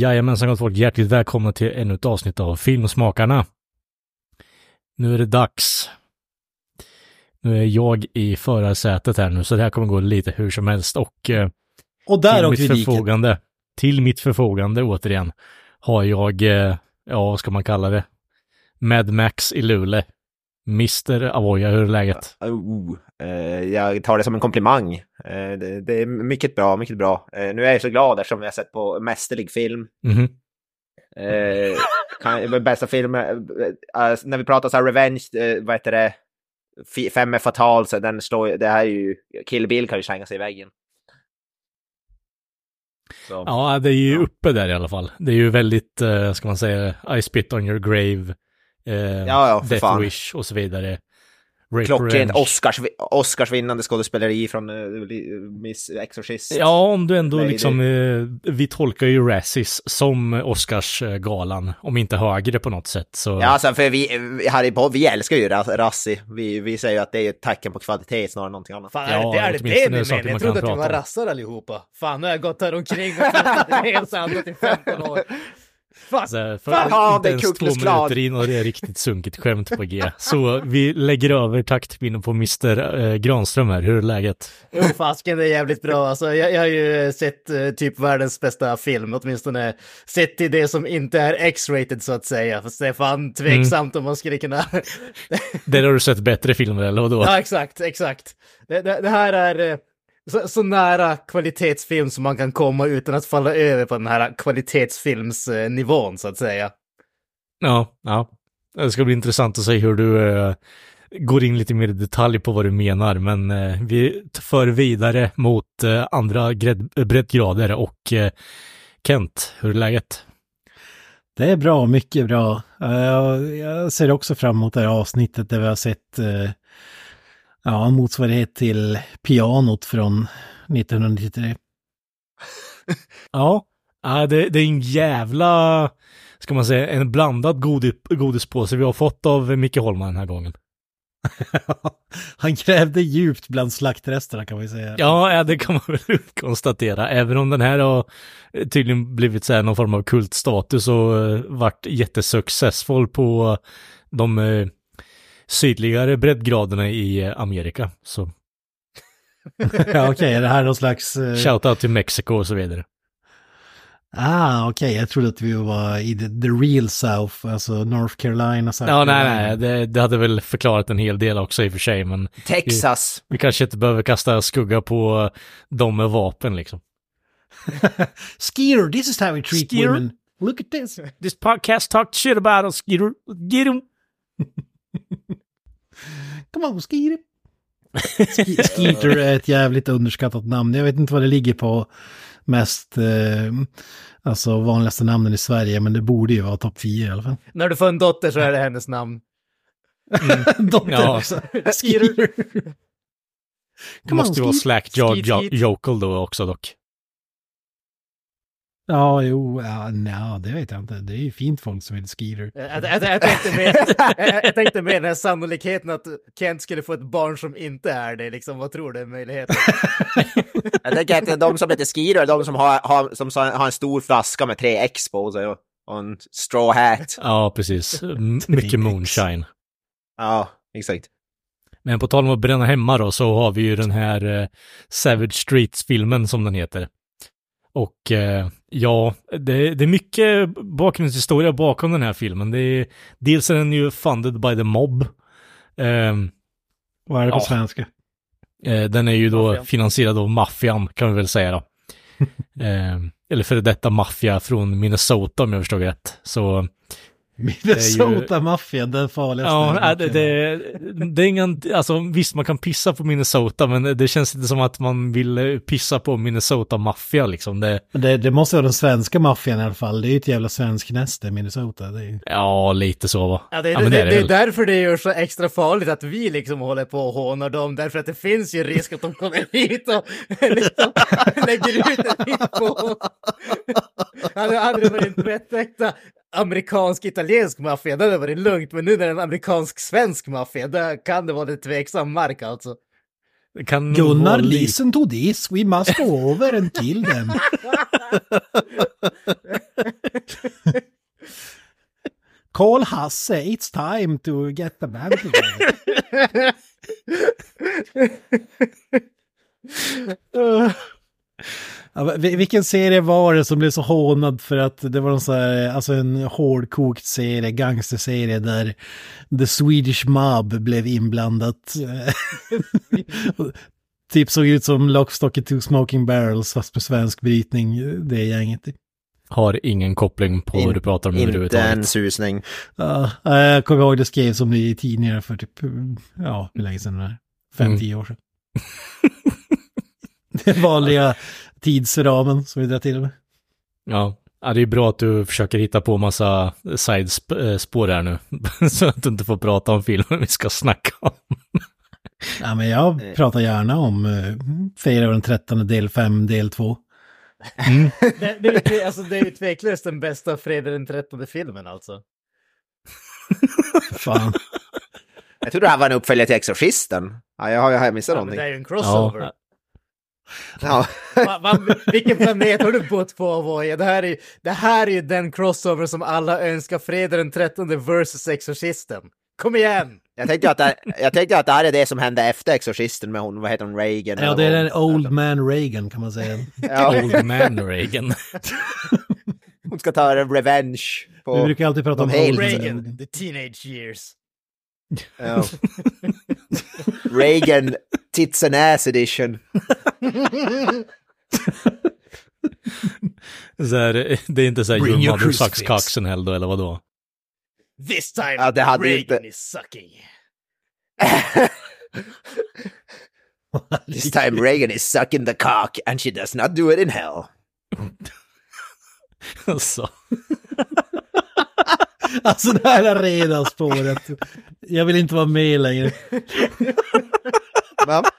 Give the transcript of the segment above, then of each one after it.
Jajamensan gott folk, hjärtligt välkomna till ännu ett avsnitt av Filmsmakarna. Nu är det dags. Nu är jag i förarsätet här nu, så det här kommer gå lite hur som helst och... Eh, och där till mitt förfogande, Till mitt förfogande återigen har jag, eh, ja vad ska man kalla det? Mad Max i Luleå. Mr. Avoya, hur är läget? Oh, jag tar det som en komplimang. Eh, det, det, är mycket bra, mycket bra. Eh, nu är jag så glad eftersom vi har sett på mästerlig film. Mm -hmm. kan, bästa film, eh, när vi pratar så här revenge, eh, vad heter det, fem är fatal, så den slår det här är ju, Kill Bill kan ju slänga sig i väggen. Så. Ja, det är ju uppe där i alla fall. Det är ju väldigt, ska man säga, I spit on your grave eh, ja, ja, Death fan. Wish och så vidare. Klockrent Oscars, Oscarsvinnande skådespeleri från uh, Miss Exorcist. Ja, om du ändå Nej, liksom, uh, vi tolkar ju Razzies som Oscarsgalan, om inte högre på något sätt. Så... Ja, alltså för vi här i vi älskar ju Razzie. Vi, vi säger ju att det är ett tecken på kvalitet snarare än någonting annat. Fan, ja, det är det det ni menar? Jag trodde att vi var rassar allihopa. Fan, nu har jag gått här omkring och helt annat i 15 år. Fuck, alltså, för inte ens två minuter in och det är riktigt sunkigt skämt på G. Så vi lägger över taktpinnen på Mr eh, Granström här. Hur är läget? Jo, fasken det är jävligt bra. Alltså, jag, jag har ju sett eh, typ världens bästa film, åtminstone sett till det som inte är X-rated så att säga. Fast det är fan tveksamt mm. om man skulle kunna... Där har du sett bättre filmer eller vadå? Ja, exakt, exakt. Det, det, det här är... Eh, så, så, nära kvalitetsfilm som man kan komma utan att falla över på den här kvalitetsfilmsnivån så att säga. Ja, ja. Det ska bli intressant att se hur du uh, går in lite mer i detalj på vad du menar, men uh, vi för vidare mot uh, andra breddgrader och Kent, hur är läget? Det är bra, mycket bra. jag ser också fram emot det här avsnittet där vi har sett Ja, en motsvarighet till pianot från 1993. ja, det, det är en jävla, ska man säga, en blandad godis, godispåse vi har fått av Micke Holman den här gången. Han grävde djupt bland slaktresterna kan man ju säga. Ja, det kan man väl konstatera. Även om den här har tydligen blivit så här någon form av kultstatus och uh, varit jättesuccessfull på de uh, sydligare breddgraderna i eh, Amerika. Så. ja, okej, okay. är det här någon slags... Uh... Shoutout till Mexiko och så vidare. Ah, okej, okay. jag trodde att vi var i the, the real South, alltså North Carolina. South ja, nej, nej, det, det, hade väl förklarat en hel del också i och för sig, men... Texas! Vi, vi kanske inte behöver kasta skugga på dem med vapen liksom. Skeeter, this is how we treat Skeeter. women. Look at this. This podcast talked shit about us, Skeeter. Get him! Come on, Skeeter. Skeeter är ett jävligt underskattat namn. Jag vet inte vad det ligger på mest, eh, alltså vanligaste namnen i Sverige, men det borde ju vara topp 10 i alla fall. När du får en dotter så är det hennes namn. Mm. dotter ja. också. Skeeter. Det måste ju vara Slack Jokel då också dock. Ja, jo, ja, no, det vet jag inte. Det är ju fint folk som heter Skeeter. Jag, jag, jag, tänkte mer, jag, jag tänkte mer den här sannolikheten att Kent skulle få ett barn som inte är det, liksom, vad tror du är möjligheten? jag tänker att de som heter Skeeter är de som har, har, som har en stor flaska med tre X på sig och, och en straw hat. Ja, precis. Mycket moonshine. Ja, exakt. Men på tal om att bränna hemma då, så har vi ju den här uh, Savage Streets-filmen som den heter. Och eh, ja, det, det, är mycket bakgrundshistoria bakom den här filmen. Det är, dels är den ju funded by the mob. Eh, Vad är det på ja, svenska? Eh, den är ju då Maffian. finansierad av maffian, kan vi väl säga då. eh, eller före detta maffia från Minnesota om jag förstår rätt. Så Minnesota-maffian, den farligaste. Ja, maffian. det, det, det är ingen, alltså visst man kan pissa på Minnesota, men det känns inte som att man vill eh, pissa på Minnesota-maffia liksom. Det, Men det, det måste vara den svenska maffian i alla fall. Det är ju ett jävla svensk näste, Minnesota. Det är ju... ja, lite så va. Ja, det, är, men det, är är därför det gör så extra farligt att vi liksom håller på och hånar dem, därför att det finns ju risk att de kommer hit och liksom lägger ut en hit på oss. Hade, hade det varit en tvättäkta amerikansk-italiensk maffia, då hade det varit lugnt, men nu när det är en amerikansk-svensk maffia, då kan det vara lite tveksam mark alltså. Det Gunnar, listen to this. We must go over and kill them. Call Hasse, it's time to get the band together. Vilken serie var det som blev så hånad för att det var en så här, alltså en hårdkokt serie, gangsterserie där The Swedish Mob blev inblandat. typ såg ut som Lockstock and Two Smoking Barrels fast med svensk brytning, det gänget. Har ingen koppling på vad du pratar om Inte en överhuvudtaget. susning. Ja, jag kommer ihåg det skrevs om det i tidningar för typ, ja, hur länge sedan det är? Fem, Mm. tio år sedan. Den vanliga tidsramen som vi drar till med. Ja. ja, det är bra att du försöker hitta på massa sidespår här nu. så att du inte får prata om filmen vi ska snacka om. Ja, men jag pratar gärna om uh, Fredag den 13 del 5 del 2. Det, det, är, alltså, det är ju tveklöst den bästa Fredag den 13 filmen alltså. Fan. Jag tror det här var en uppföljare till Exorcisten. Ja, jag har, jag missat Ja, men det är någonting. ju en crossover. Ja. Ja. Va, va, vilken planet har du bott på, Avoya? Det här, är, det här är ju den crossover som alla önskar fredag den 13 versus Exorcisten. Kom igen! Jag tänkte, att det, jag tänkte att det här är det som hände efter Exorcisten med hon, vad heter hon, Reagan? Ja, det är vad en Old Man Reagan kan man säga. Ja, Old man Reagan. hon ska ta revenge på... Vi brukar alltid prata om Old Man Reagan, the teenage years. Ja. Reagan Tits and Ass Edition. Så här, det är inte så här Bring your mother sucks crucifix. cocksenhell då, eller vadå? This time Ja, det hade Reagan inte- is sucking. This time Reagan is sucking the cock and she does not do it in hell. Alltså. Alltså det här är redan spåret. Jag vill inte vara med längre. Va?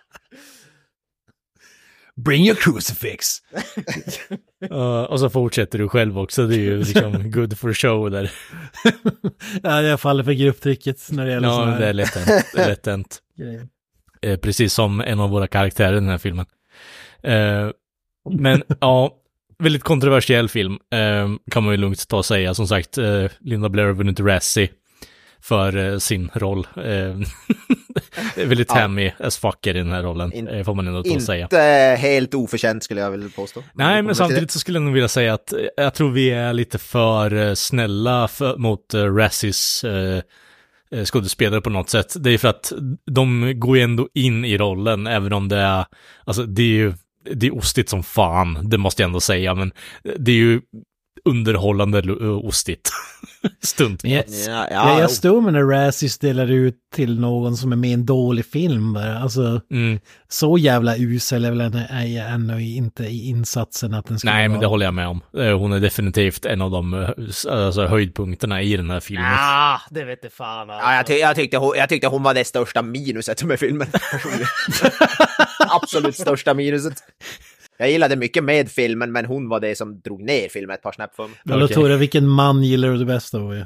Bring your crucifix. Uh, och så fortsätter du själv också, det är ju liksom good for show där. ja, jag faller för grupptrycket när det gäller Ja, det är här lätt hänt. Det är lätt hänt. Eh, precis som en av våra karaktärer i den här filmen. Eh, men ja, väldigt kontroversiell film, eh, kan man ju lugnt ta och säga. Som sagt, eh, Linda Blair har vunnit Razzie för eh, sin roll. Eh, väldigt Ja. hammy as fuck i den här rollen, In- eh, får man ändå och säga. Inte helt oförtjänt skulle jag vilja påstå. Nej, men samtidigt så skulle jag nog vilja säga att eh, jag tror vi är lite för eh, snälla för, mot uh, Razzies eh, skådespelare på något sätt. Det är för att de går ju ändå in i rollen, även om det är, alltså det är ju, det är ostigt som fan, det måste jag ändå säga, men det är ju underhållande ostigt. Stund. Men jag. Ja, ja, jag stod med när Razzies delar ut till någon som är med i en dålig film bara. Alltså, Mm. så jävla usel är väl är jag ännu inte i insatsen att den ska Nej, men det vara. håller jag med om. Eh, Hon är definitivt en av de eh, alltså, höjdpunkterna i den här filmen. Ah, det vet jag fan alltså. Ja, jag, ty jag, tyckte hon, jag tyckte hon var det största minuset med filmen. Absolut största minuset. Jag gillade mycket med filmen, men hon var det som drog ner filmen ett par snäpp för mig. Eller Okej. Tora, vilken man gillar du bäst då?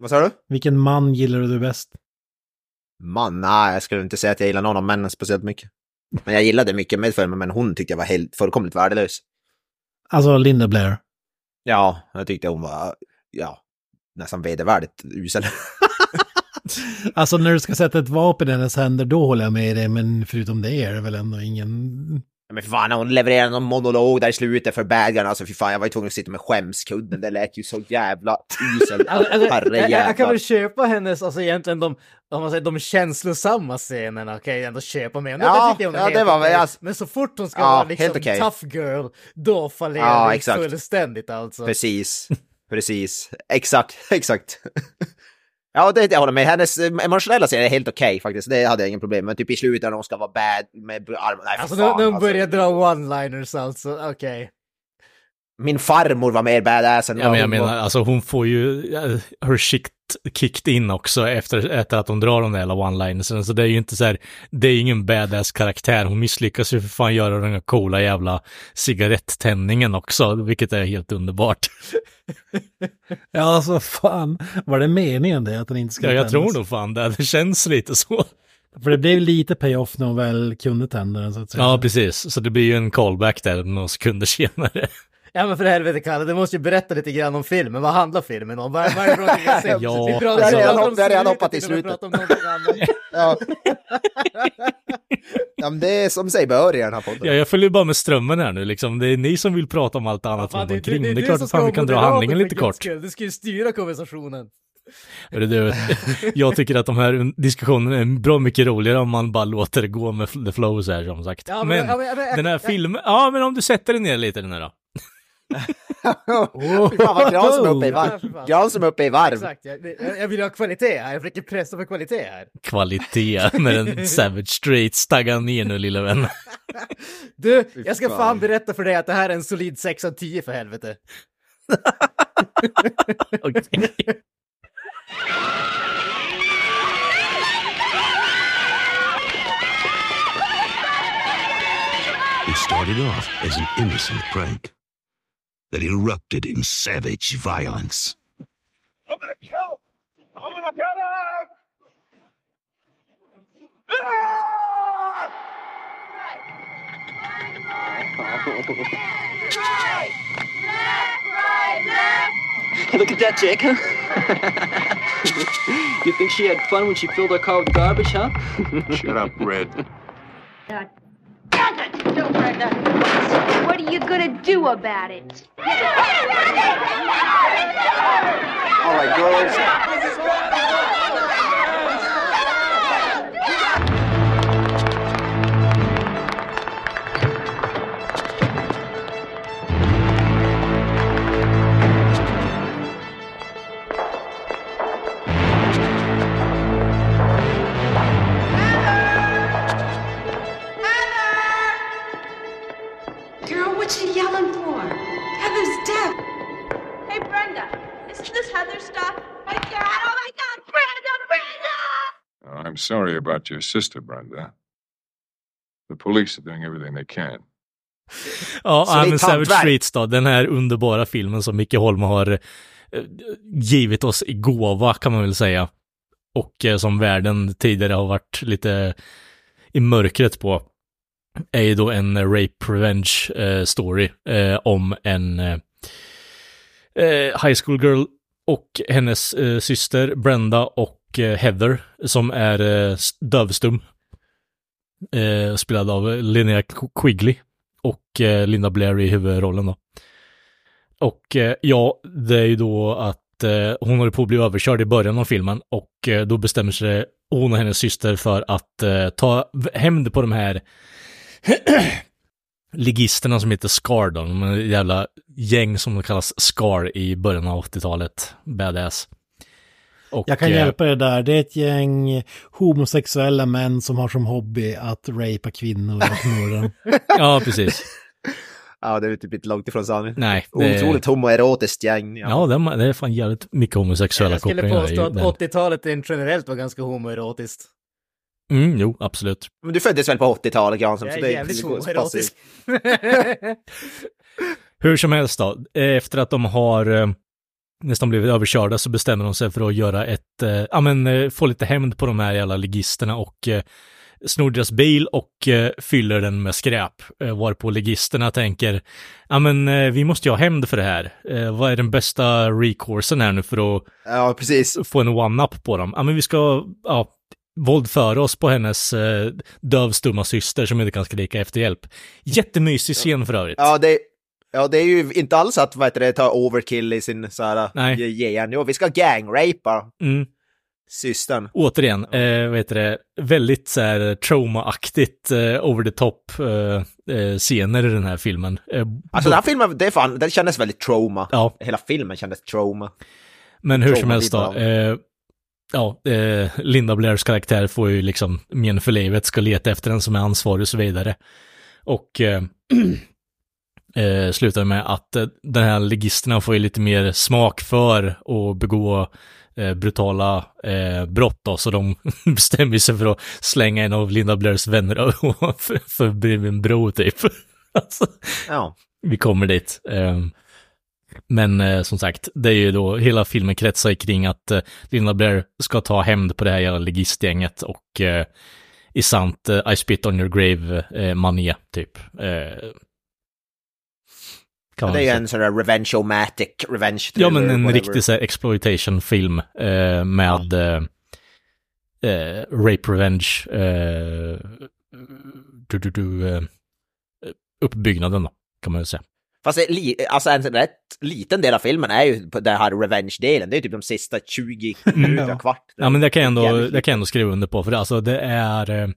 Vad sa du? Vilken man gillar du bäst? Man, nej, jag skulle inte säga att jag gillar någon av männen speciellt mycket. Men jag gillade mycket med filmen, men hon tyckte jag var helt fullkomligt värdelös. Alltså Linda Blair. Ja, jag tyckte hon var, ja, nästan vedervärdigt usel. Alltså när du ska sätta ett vapen i hennes händer, då håller jag med dig. Men förutom det är det väl ändå ingen... Men för fan, hon levererade någon monolog där i slutet för guyn, alltså fy fan, jag var ju tvungen att sitta med skämskudden. Det lät ju så jävla uselt. Alltså, alltså, Herre jag, jag kan väl köpa hennes, alltså egentligen de, om man säger, de känslosamma scenerna kan jag ändå köpa med. Ja, är ja, det var okej. alltså- Men så fort hon ska Ja, vara liksom okej. tough girl, då fallerar Ja, det fullständigt alltså. Precis. Precis, exakt, exakt. Ja, det jag håller med. Hennes eh, emotionella scen är helt okej faktiskt. Det hade jag ingen problem med. Men typ i slutet när hon ska vara bad med armen. Nej, Alltså fan, de alltså. börjar dra one-liners alltså, okej. Min farmor var mer badass än Ja, men jag menar, var. alltså hon får ju uh, her shit kicked in också efter, efter att hon drar de där jävla one-linersen. Så det är ju inte så här, det är ingen badass karaktär. Hon misslyckas ju för fan göra den här coola jävla cigarettändningen också, vilket är helt underbart. Ja, alltså fan, var det meningen det? Att den inte Ja, skulle jag tror tändas? nog fan det. Det känns lite så. För det blev lite payoff när hon väl kunde tända den så att säga. Ja, precis. Så det blir ju en callback där några sekunder senare. Ja men för helvete Kalle, du måste ju berätta lite grann om filmen. Vad handlar filmen om? Vad, är det för någonting jag ser? Ja, vi pratar, det har vi redan om det har redan hoppat i slutet. om. Ja. ja, men det är som sig bör i den här podden. Ja, jag följer bara med strömmen här nu liksom. Det är ni som vill prata om allt annat Fan, runt omkring. det Men det är du klart att fan vi kan dra handlingen lite kort. skull. Du ska ju styra konversationen. Du, jag tycker att de här diskussionerna är bra mycket roligare om man bara låter det gå med the flow så här som sagt. Ja, men- men ja, men- ja, men- den här filmen, ja men om du sätter dig ner lite den här då. Fy fan vad Gran som är uppe i Ja, varv. för fan. Gran som är uppe i varv. Exakt, jag, jag vill ha kvalitet här. Jag försöker pressa för kvalitet här. Kvalitet med den Savage Straight. Stagga ner nu lilla vän. Du, jag ska fan. berätta för dig att det här är en solid 6 av 10 för helvete. Okej. It started off as an innocent prank that erupted in savage violence. I'm gonna kill! I'm gonna kill him! Look at that, Jake. you think she had fun when she filled her car with garbage, huh? Shut up, Red. What are you gonna do about it? All right, girls. Sorry about your sister, Brenda. The police are doing everything they can. Ja, är men Savage. Streets då, den här underbara filmen som Micke Holm har eh, givit oss i gåva kan man väl säga. Och eh, som världen tidigare har varit lite i mörkret på. Är ju då en rape revenge eh, story eh, om en high school girl och hennes syster Brenda och Eh, Heather som är eh, dövstum. Eh, spelad av Linnea Quigley och eh, Linda Blair i huvudrollen då. Och eh, ja, det är ju då att eh, hon håller på att bli överkörd i början av filmen och eh, då bestämmer sig hon och hennes syster för att eh, ta hämnd på de här ligisterna som heter Scar då, de jävla gäng som kallas Scar i början av 80-talet, badass. Och, Jag kan eh, hjälpa dig där. Det är ett gäng homosexuella män som har som hobby att rapea kvinnor och mörda dem. Ja, precis. Ja, det är typ inte långt ifrån sanningen. Nej. det- Otroligt homoerotiskt gäng. Ja. Ja, det är, det är fan jävligt mycket homosexuella Jag skulle kopplingar påstå i att den. 80-talet rent generellt var ganska homoerotiskt. Mm, jo, absolut. Men du föddes väl på 80-talet, Granström? Jag är jävligt homoerotisk. Hur som helst då, efter att de har nästan blivit överkörda så bestämmer de sig för att göra ett, eh, ja men eh, få lite hämnd på de här jävla ligisterna och eh, snor deras bil och eh, fyller den med skräp. Eh, varpå ligisterna tänker, ja men eh, vi måste ju ha hämnd för det här. Eh, vad är den bästa recoursen här nu för att Ja, få en one-up på dem? Ja men vi ska, ja, våldföra oss på hennes eh, dövstumma syster som inte kan skrika efter hjälp. Jättemysig scen för övrigt. Ja, det, ja, det är ju inte alls att vad det, ta overkill i sin så här, Nej. ge ge igen. Jo, vi ska gangrapa. Mm. Systern. återigen, eh, vad heter det, väldigt så här trauma-aktigt, eh, over the top eh, eh, scener i den här filmen. Eh, Alltså den här filmen, det, är fan, den kändes väldigt trauma. Ja. Hela filmen kändes trauma. Men hur som Trauma helst då, eh, ja, eh, Linda Blairs karaktär får ju liksom men för livet, ska leta efter den som är ansvarig och så vidare. Och eh, slutar med att eh, den här legisterna får ju lite mer smak för att begå eh, brutala eh, brott då, så de bestämmer sig för att slänga en av Linda Blairs vänner för, för bredvid en bro typ. alltså, Ja. vi kommer dit. Ehm, Men eh, som sagt, det är ju då, hela filmen kretsar kring att eh, Linda Blair ska ta hämnd på det här jävla ligistgänget och eh, i sant I spit on your grave eh, mané, typ. Eh, kan Det är ju en sån där revenge-o-matic, revenge Ja, men en riktig så exploitation-film eh, med eh, eh, rape revenge, eh, du, du, du, eh, uppbyggnaden då, kan man ju säga. Fast alltså en rätt liten del av filmen är ju på den här revenge-delen. Det är typ de sista 20 minuterna, kvart. Mm. Ja, men det kan jag ändå, det kan jag ändå skriva under på, för det, alltså det är, eh,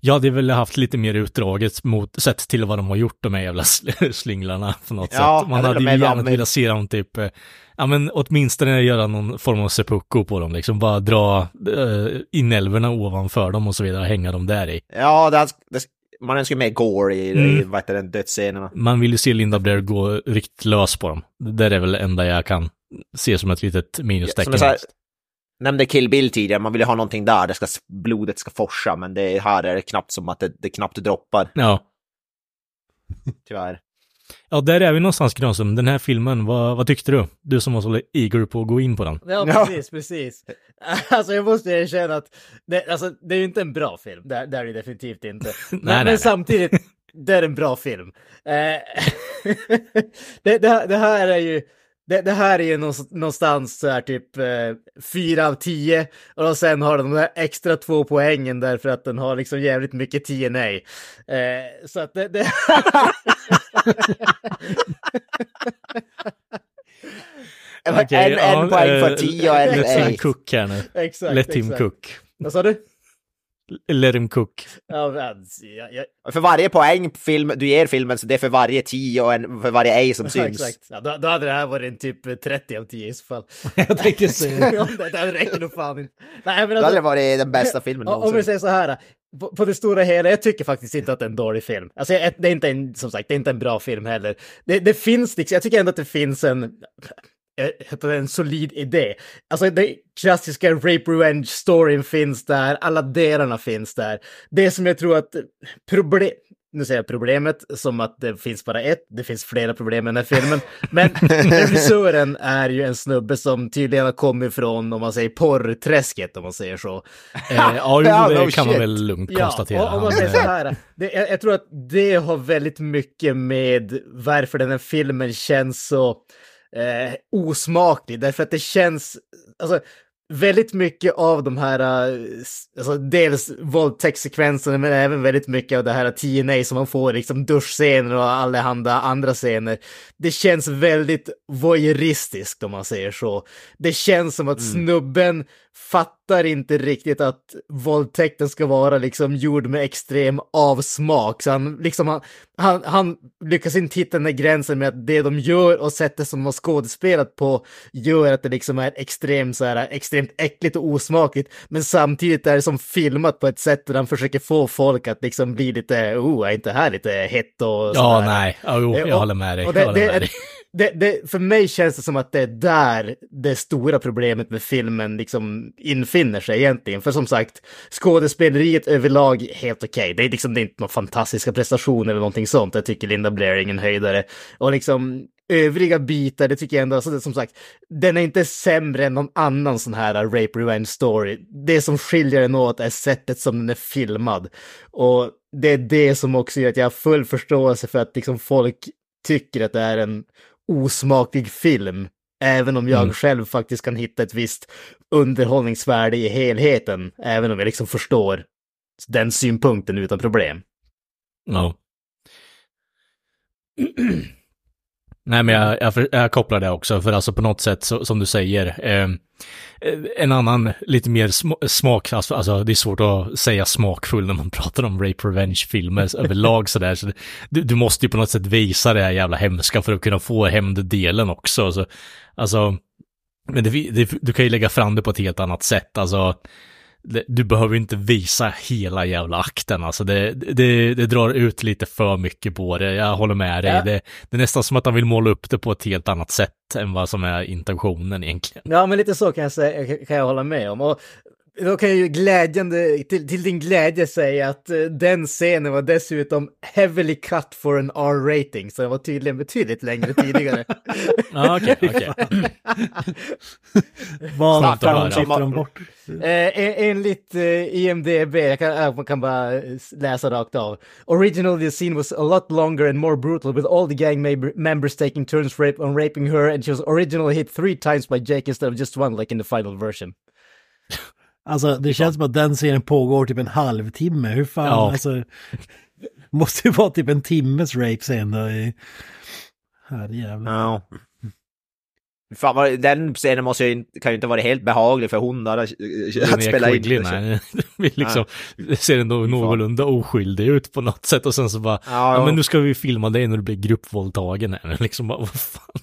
jag hade väl haft lite mer utdraget mot, sett till vad de har gjort, de här jävla sl- slynglarna på något Ja, sätt. Man hade ju gärna velat se dem typ, eh, ja men åtminstone göra någon form av seppuku på dem, liksom bara dra eh, inälvorna ovanför dem och så vidare, hänga dem där i. Ja, det, det, man önskar mer gore i, i Mm. vad heter det, dödsscenerna. Man vill ju se Linda Blair gå riktigt lös på dem. Det där är väl det enda jag kan se som ett litet minustecken. sa, nämnde Kill Bill tidigare, man vill ju ha någonting där, det ska, blodet ska forsa, men det här är det knappt som att det, det knappt droppar, Ja. tyvärr. Ja, där är vi någonstans Granström. Den här filmen, vad, vad tyckte du? Du som var så eager på att gå in på den. Ja, Ja. precis, precis. Alltså jag måste erkänna att det, alltså, det är ju inte en bra film, det, det är det definitivt inte. Men, nej, men nej. samtidigt, det är en bra film. Eh, det, det, här- det här är ju, det, det här är ju någonstans, så här typ eh, fyra av tio och då sen har den de där extra två poängen därför att den har liksom jävligt mycket TNA. Eh, så att det... det... Okej, en, ja, en poäng för eh, tio och en Let him cook här nu. exakt, Let him exakt. cook. Vad sa du? Let him cook. Ja, men, jag, jag, För varje poäng film, du ger filmen så det är för varje tio och en, för varje ej som Ja, syns. exakt. Ja, då, då hade det här varit en typ 30 av 10 i så fall. Jag tänkte säga det, det räcker nog fan inte. Nej, men Då hade alltså, det varit den bästa filmen om om vi någonsin. säger så här, på, på det stora hela, jag tycker faktiskt inte att det är en dålig film. Alltså, jag- det är inte en, som sagt, det är inte en bra film heller. Det, det finns liksom, jag tycker ändå att det finns en, eh, en solid idé. Alltså den klassiska rape revenge storyn finns där, alla delarna finns där. Det som jag tror att problem, nu säger jag problemet som att det finns bara ett, det finns flera problem med den här filmen. Men regissören är ju en snubbe som tydligen har kommit från, om man säger porrträsket, om man säger så. Eh, ja, Ja, det no kan man shit. väl lugnt konstatera. och, om man säger så eh, här, det, jag, jag tror att det har väldigt mycket med varför den här filmen känns så eh, osmaklig. Därför att det känns, alltså väldigt mycket av de här, eh, alltså dels våldtäktssekvenserna men även väldigt mycket av det här TNA som man får, liksom duschscener och allehanda andra scener. Det känns väldigt voyeuristiskt om man säger så. Det känns som att snubben fattar inte riktigt att våldtäkten ska vara liksom gjord med extrem avsmak. Så han, liksom, han, han, han lyckas inte hitta den där gränsen med att det de gör och sättet som de har skådespelat på gör att det liksom är extremt, så här, extremt äckligt och osmakligt. Men samtidigt är det som filmat på ett sätt där han försöker få folk att liksom bli lite, oh, är inte det här lite hett och Ja, sådär? nej. Ja, jo, Eh, jag håller med dig. och Jag håller det, med det, dig det, det, för mig känns det som att det är där det stora problemet med filmen liksom infinner sig egentligen. För som sagt, skådespeleriet överlag helt okej. Det är liksom det är inte några fantastiska prestationer eller någonting sånt. Jag tycker Linda Blair är ingen höjdare. Och liksom övriga bitar, det tycker jag ändå, alltså det, som sagt, den är inte sämre än någon annan sån här rape revenge story. Det som skiljer den åt är sättet som den är filmad. Och det är det som också gör att jag har full förståelse för att liksom folk tycker att det är en osmaklig film. Även om jag Mm. själv faktiskt kan hitta ett visst underhållningsvärde i helheten. Även om jag liksom förstår den synpunkten utan problem. Ja. Nej, men jag, jag, för- jag kopplar det också, för alltså på något sätt, så, som du säger, ehm, eh, en annan lite mer sm smak, alltså, alltså det är svårt att säga smakfull när man pratar om rape revenge-filmer överlag sådär, så du, du måste ju på något sätt visa det här jävla hemska för att kunna få hämnddelen också, så, alltså, men det, det, du kan ju lägga fram det på ett helt annat sätt, alltså, du behöver inte visa hela jävla akten, alltså det, det, det drar ut lite för mycket på det, jag håller med dig. Ja. Det, det är nästan som att han vill måla upp det på ett helt annat sätt än vad som är intentionen egentligen. Ja, men lite så kan jag, säga, kan jag hålla med om. Och då kan jag ju glädjande, till, till din glädje säga att eh, den scenen var dessutom heavily cut for an R-rating, så den var tydligen betydligt längre tidigare. Ja, okej, okej. Vad klipper de bort? Eh, en- enligt eh, IMDB, jag kan, jag kan bara eh, läsa rakt av. Originally the scene was a lot longer and more brutal with all the gang mem- members taking turns rape on raping her and she was originally hit three times by Jake instead of just one like in the final version. Alltså det känns som att den scenen pågår typ en halvtimme. Hur fan, Ja. alltså. Måste ju vara typ en timmes rape-scen då. i- Herrejävlar. Ja. Fan, vad, den scenen måste ju, inte- kan ju inte vara helt behaglig för hon där, att Linnea spela in. Quigley, nej. Vi liksom, det ser ändå någorlunda oskyldig ut på något sätt och sen så bara, ja, ja. men nu ska vi filma dig när du blir gruppvåldtagen här. Liksom bara, vad fan.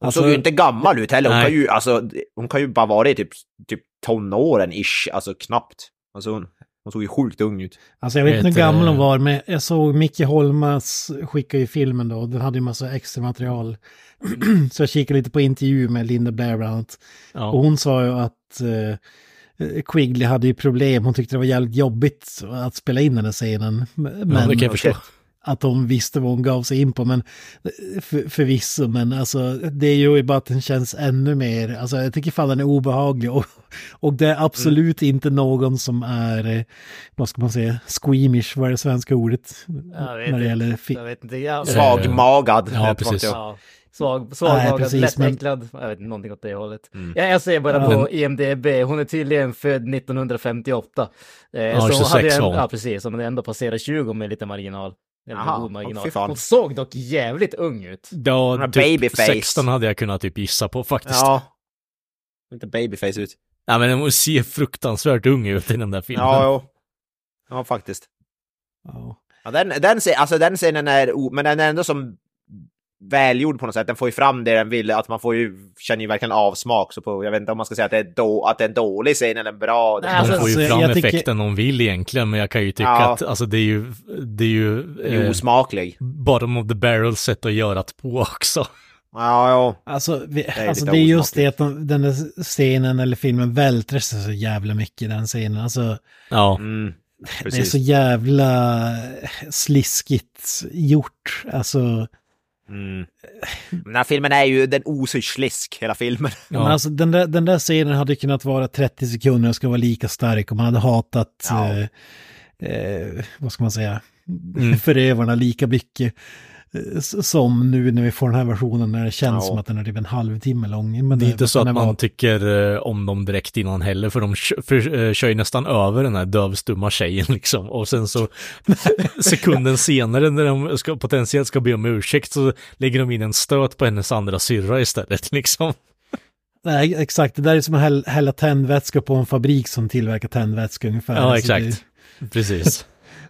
Hon såg ju inte gammal ut heller, hon Nej. kan ju, alltså, hon kan ju bara vara i typ, typ tonåren ish, alltså knappt. Alltså hon, hon såg ju sjukt ung ut. Alltså jag vet inte hur gammal hon var, men jag såg Micke Holmas skicka ju filmen då. Den hade ju massa extra material. Så jag kikade lite på intervju med Linda Blair bland annat. Ja. Och hon sa ju att eh, Quigley hade ju problem. Hon tyckte det var jävligt jobbigt att spela in den här scenen. Men ja, det kan jag förstå. Att de visste vad hon gav sig in på. Men eh, för, förvisso, men alltså det är ju bara att den känns ännu mer, alltså jag tycker fan den är obehaglig. Och, och det är absolut inte någon som är, eh, vad ska man säga, squeamish, vad är det svenska ordet? Jag vet när det gäller Jag vet inte. Jag, Svagmagad. Ja, precis. Ja, svag, svagmagad, precis, lättäcklad. Jag vet inte, någonting åt det hållet. Mm. Ja, jag ser bara Ja. på IMDB, hon är tydligen född 1958. Eh, Ja, så hon 26 hade hon. Ja, precis, så hon ändå passerat 20 med lite marginal. Jaha, god marginal. fy fan. Hon såg dock jävligt ung ut. Ja, typ babyface. 16 hade jag kunnat typ gissa på faktiskt. Ja. Inte babyface ut. Ja, men hon ser fruktansvärt ung ut i den där filmen. Ja, jo. Ja, faktiskt. Ja. Ja, den, den, alltså, den scenen är, men den är ändå som välgjord på något sätt. Den får ju fram det den vill, att man får ju, känner ju verkligen avsmak. Så på, jag vet inte om man ska säga att det är, då, att det är en dålig scen eller en bra. Nej, alltså, får ju alltså, fram jag tycker- effekten hon vill egentligen, men jag kan ju tycka Ja. att alltså, det är ju, det är ju Det är eh, osmaklig. bottom of the barrel sätt att göra det på också. Ja, ja. Alltså, vi, är alltså det är just det att de, den där scenen eller filmen vältrar sig så jävla mycket i den scenen. Alltså, Ja, Mm, det är precis. så jävla sliskigt gjort. Alltså, Mm. Den här filmen är ju, den osar ju slisk, hela filmen. Ja. Men alltså, den, där, den där scenen hade kunnat vara 30 sekunder och ska vara lika stark om man hade hatat, Ja. eh, eh, vad ska man säga, Mm. förövarna lika mycket. Eh, Som nu när vi får den här versionen när det känns Ja. som att den är typ en halvtimme lång. Men det är inte så att det man vara? tycker eh, om dem direkt innan heller, för de för, eh, kör ju nästan över den här dövstumma tjejen liksom. Och sen så sekunden senare när de ska, potentiellt ska be om ursäkt så lägger de in en stöt på hennes andra syrra istället liksom. Nej, exakt. Det där är som att häll- hälla tändvätska på en fabrik som tillverkar tändvätska ungefär. Ja, Alltså, exakt. Precis.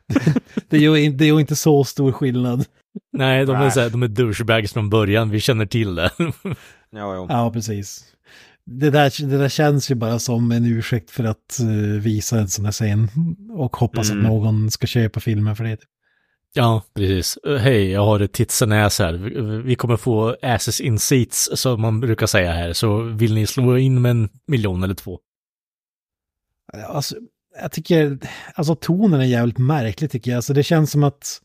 Det, det, är ju, in- det är ju inte så stor skillnad. Nej, de är, så här, de är douchebags från början, vi känner till det. Ja, jo. Ja, precis. Det där, det där känns ju bara som en ursäkt för att eh, visa en sån här scen. Och hoppas Mm. att någon ska köpa filmen för det. Ja, precis. Eh, Hej, jag har ett tits and ass här. Vi- Vi kommer få asses in seats, som man brukar säga här. Så vill ni slå in med en miljon eller två? Alltså, jag tycker, alltså tonen är jävligt märklig tycker jag. Alltså det känns som att,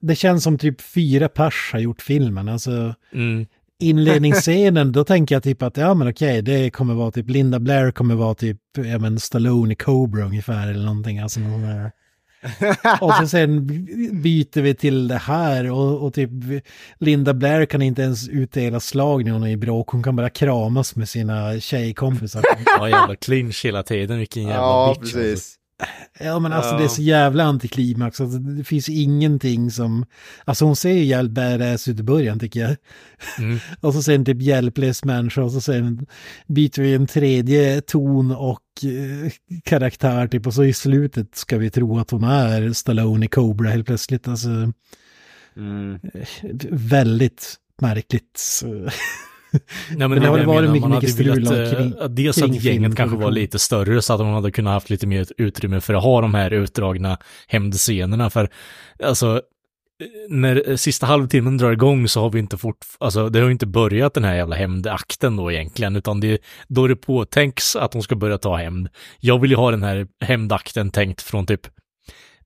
det känns som typ fyra pers har gjort filmen. Alltså Mm. inledningsscenen, då tänker jag typ att ja men okej, det kommer vara typ Linda Blair kommer vara typ, ja men Stallone i Cobra ungefär eller någonting. Alltså någon där. Och så sen byter vi till det här och, och typ Linda Blair kan inte ens utdela slag när hon är i bråk. Hon kan bara kramas med sina tjejkompisar. Ja, jävla clinch hela tiden, vilken jävla Ja, bitch. precis. Ja men alltså det är så jävla antiklimax. Alltså, det finns ingenting som... Alltså hon ser ju jävligt badass ut i början tycker jag. Mm. och så sen typ hjälplös människa och så sen byter vi en tredje ton och eh, karaktär typ. Och så i slutet ska vi tro att hon är Stallone i Cobra helt plötsligt. Alltså Mm. väldigt märkligt. Nej, men Men det det har var varit mycket- man hade mycket strul eh, kring- att dels att gänget kanske var lite större så att de hade kunnat haft lite mer utrymme för att ha de här utdragna hämndscenerna. För alltså, eh, när eh, sista halvtimmen drar igång så har vi inte fort, alltså det har ju inte börjat den här jävla hämndakten då egentligen, utan det, då det påtänks att de ska börja ta hämnd. Jag vill ju ha den här hämndakten tänkt från typ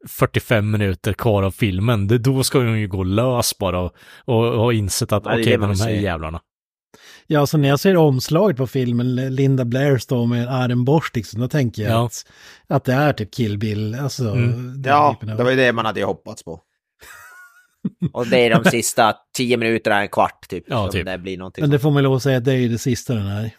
45 minuter kvar av filmen. Det, då ska de ju gå lös bara och, och ha insett att okej, man de här ser. jävlarna. Ja, så när jag ser omslaget på filmen, Linda Blair står med en armborst, liksom, då tänker jag Ja. att, att det är typ Kill Bill. Alltså, Mm. den Ja, typen av- det var ju det man hade hoppats på. Och det är de sista tio minuterna, en kvart typ. Ja, som typ. det blir någonting. Men det får man lov att säga att det är ju det sista den här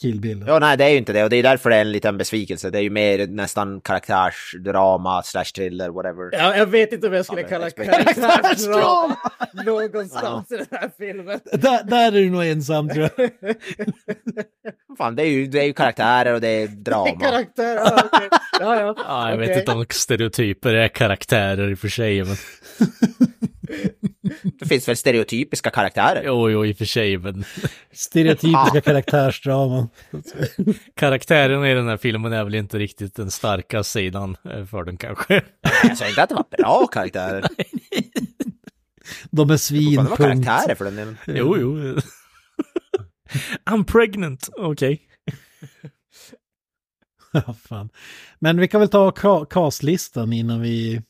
Kill Bill. Ja, nej, det är ju inte det. Och det är därför det är en liten besvikelse. Det är ju mer nästan karaktärsdrama, slash thriller, whatever. Ja, jag vet inte om jag skulle Ja, kalla karaktärsdrama någonstans i den här filmen. Där, där är du nog ensam tror jag. Fan, det är ju, det är ju karaktärer och det är drama. Karaktär, ja, okej. ja, ja. Ja, jag vet Okej. inte om stereotyper är karaktärer i och för sig, men Det finns väl stereotypiska karaktärer? jo, jo, i och för sig, men Stereotypiska karaktärsdraman. karaktären i den här filmen är väl inte riktigt den starka sidan eh, för den kanske. Jag sa inte att det var bra karaktärer. De är Fan, det var karaktärer för den delen. Jo, jo. I'm pregnant, okej. Ja, fan. Men vi kan väl ta castlistan innan vi...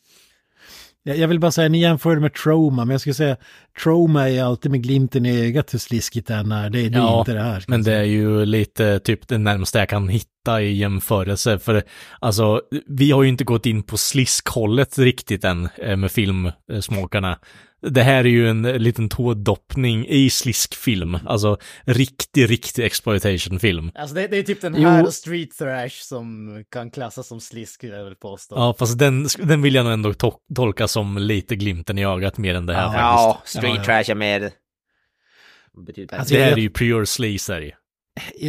Jag vill bara säga, ni jämförde med Trauma, men jag skulle säga Trauma är alltid med glimten i ögat hur sliskigt den är. Det, det är Ja, inte det här. Men det är ju lite typ det närmaste jag kan hitta i jämförelse. För alltså, vi har ju inte gått in på sliskhållet riktigt än eh, med filmsmakarna. Det här är ju en liten tådoppning i sliskfilm. Alltså riktig, riktig exploitation-film. Alltså det, det är typ den Jo. här och street thrash som kan klassas som slisk, jag vill påstå. Ja, fast den, den vill jag nog ändå to- tolka som lite glimten i ögat mer än det här Ja. faktiskt. Ja, street Ja, ja. trash är mer... Betyder Alltså, Det här är ju pure sleaze är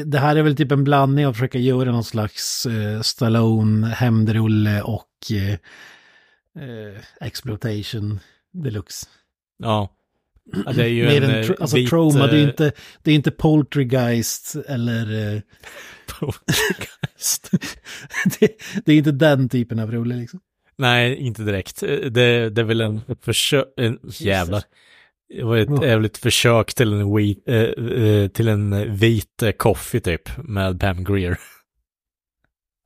det här är väl typ en blandning av att försöka göra någon slags uh, Stallone, hämndrulle och eh, eh, exploitation deluxe. Ja. ja det är ju Mer en, än eh, tr- alltså vit, trauma, det är eh, inte, det är inte poltergeist eller... eh, det, det är inte den typen av rulle liksom. Nej, inte direkt. Det, det är väl en försök, en, jävlar. Det var ett, ett försök till en, wheat, eh, eh, till en vit coffee typ med Pam Greer.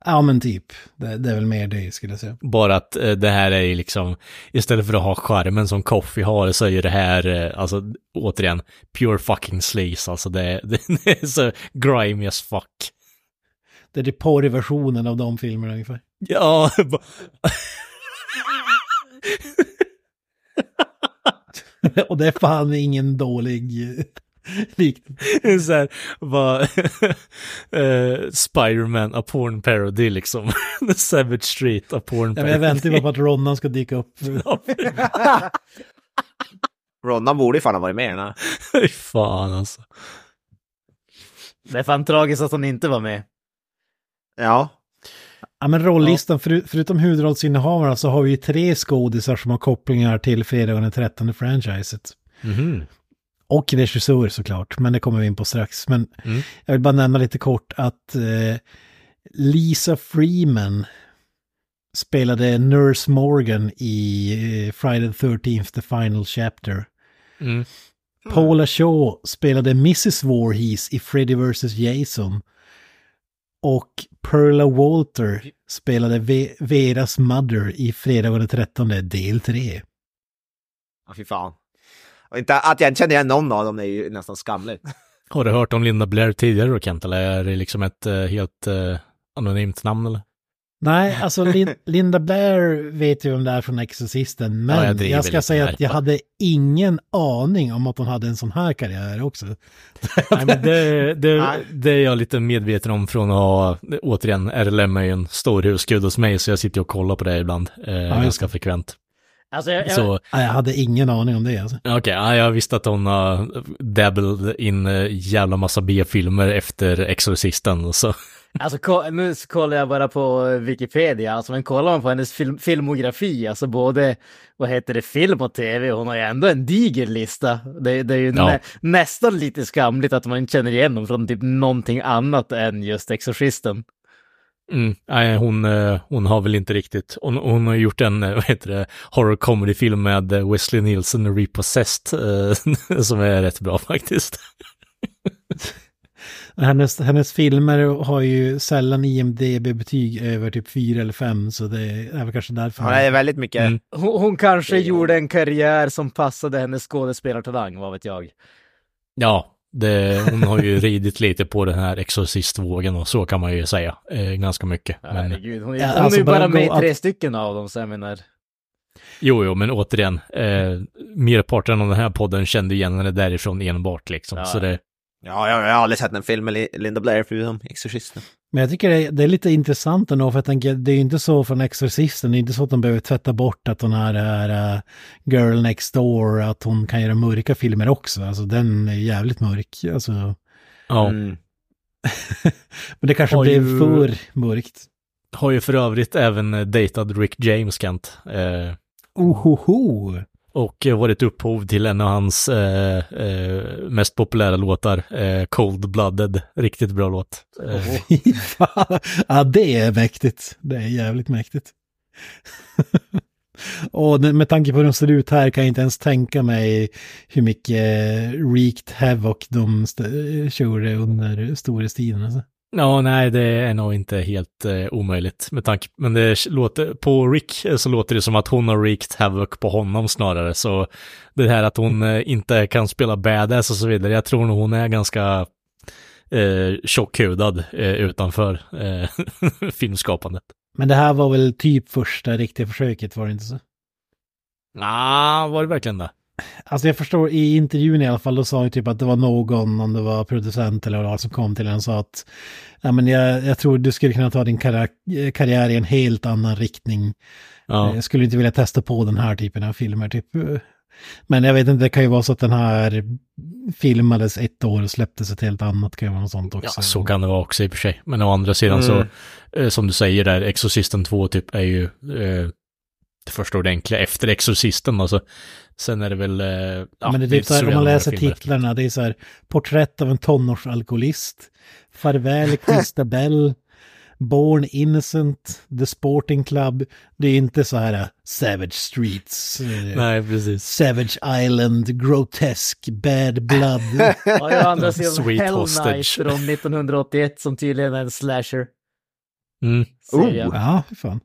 Ja men typ, det, det är väl mer det skulle jag säga. Bara att eh, det här är ju liksom, istället för att ha skärmen som coffee har så är ju det här, eh, alltså återigen, pure fucking sleaze. Alltså det, det är så grimy as fuck. Det är det porrversionen av de filmerna ungefär. Ja, Och det är fan ingen dålig liknelse. så här, vad, eh, Spider-Man, a porn parody liksom. The Savage Street, a porn Ja, parody. men jag väntar ju bara på att Ronnan ska dyka upp. Ronnan borde ju fan ha varit med i den här. Fy fan alltså. Det är fan tragiskt att hon inte var med. Ja. Ja men rollistan, för, förutom huvudrollsinnehavarna så har vi ju tre skådisar som har kopplingar till fredagen den 13 franchiset. Mhm. Och regissör såklart, men det kommer vi in på strax. Men Mm. jag vill bara nämna lite kort att eh, Lisa Freeman spelade Nurse Morgan i eh, Friday the 13th, The Final Chapter. Mm. Paula Shaw spelade Mrs. Voorhees i Freddy vs. Jason. Och Perla Walter spelade Ve- Veras Mother i Fredagen den 13 del 3. Ja, fy fan. Och inte, att jag inte känner igen någon av dem är ju nästan skamligt. Har du hört om Linda Blair tidigare då Kent? Eller är det liksom ett eh, helt eh, anonymt namn eller? Nej, alltså Lin Linda Blair vet ju vem det är från Exorcisten, Ja, men jag jag, driver ska säga att jag hade ingen aning om att hon hade en sån här karriär också. Nej, men det, det, det är jag lite medveten om från att ha, återigen, RLM är ju en stor husgud hos mig, så jag sitter och kollar på det ibland, eh, just ganska frekvent. Alltså, jag, jag, Så, jag hade ingen aning om det alltså. okej, ja, jag visste att hon har dabbled in eh, jävla massa B-filmer efter Exorcisten, så. Alltså nu kollar jag bara på Wikipedia, alltså men kollar man på hennes film- filmografi, alltså både, vad heter det, film och tv, hon har ju ändå en diger lista. Det, det är ju Ja. nä- nästan lite skamligt att man inte känner igen dem från typ någonting annat än just Exorcisten. Mm, nej, hon, eh, hon har väl inte riktigt, hon, hon har gjort en, eh, vad heter det, horror comedy-film med eh, Wesley Nielsen, Repossessed, som är rätt bra faktiskt. Hennes, hennes filmer har ju sällan IMDB-betyg över typ fyra eller fem, så det är väl kanske därför. Ja, det är väldigt mycket. Mm. Hon, hon kanske gjorde en karriär som passade hennes skådespelartalang, vad vet jag. Ja, det, hon har ju ridit lite på den här exorcistvågen och så kan man ju säga, eh, ganska mycket. Men, Herregud, hon är, Ja, hon är alltså ju bara med i tre stycken av dem, så jag menar. jo, jo, men återigen, eh, merparten av den här podden kände igen henne därifrån enbart liksom. Ja. Så det, Ja, jag, jag har aldrig sett en film med Li- Linda Blair förutom Exorcisten. Men jag tycker det är, det är lite intressant ändå, för jag tänker, det är ju inte så från Exorcisten, det är inte så att de behöver tvätta bort att hon är här uh, Girl Next Door, att hon kan göra mörka filmer också. Alltså den är jävligt mörk. Alltså, ja. Mm. men det kanske Har blev ju- för mörkt. Har ju för övrigt även eh, datat Rick James, Kent. Eh, Ohoho! Och eh, varit upphov till en av hans eh, eh, mest populära låtar, eh, Cold Blooded. Riktigt bra låt. Eh, fan. ja, det är mäktigt. Det är jävligt mäktigt. Och med tanke på hur de ser ut här kan jag inte ens tänka mig hur mycket Wreaked Havoc de st- körde under storhetstiden. Alltså. Ja, nej, det är nog inte helt eh, omöjligt med tanke, men det låter, på Rick eh, så låter det som att hon har wreaked havoc på honom snarare, så det här att hon eh, inte kan spela badass och så vidare, jag tror nog hon är ganska eh, tjockhudad eh, utanför eh, filmskapandet. Men det här var väl typ första riktiga försöket, var det inte så? Ja, var det verkligen det? Alltså jag förstår, i intervjun i alla fall, då sa ju typ att det var någon, om det var producent eller vad som kom till en och sa att ja, men jag, jag tror du skulle kunna ta din karriär, karriär i en helt annan riktning. Ja, Jag skulle inte vilja testa på den här typen av filmer. Typ. Men jag vet inte, det kan ju vara så att den här filmades ett år och släpptes ett helt annat. kan ju vara något sånt också. ja så kan det vara också i och för sig. Men å andra sidan så, eh, som du säger där, Exorcisten 2 typ är ju eh, det första ordentliga efter Exorcisten, alltså. Sen är det väl... Eh, ja, men det är inte typ så här, om man läser filmer efter. titlarna, det är så här, porträtt av en tonårsalkoholist, farväl Christabel, Born Innocent, The Sporting Club. Det är inte så här uh, Savage Streets, eh, Nej, precis. Savage Island, Grotesque, Bad Blood. Ja, jag andra sidan Sweet Hell hostage. Night från 1981 som tydligen är en slasher. Mm. Serie. ja, fan.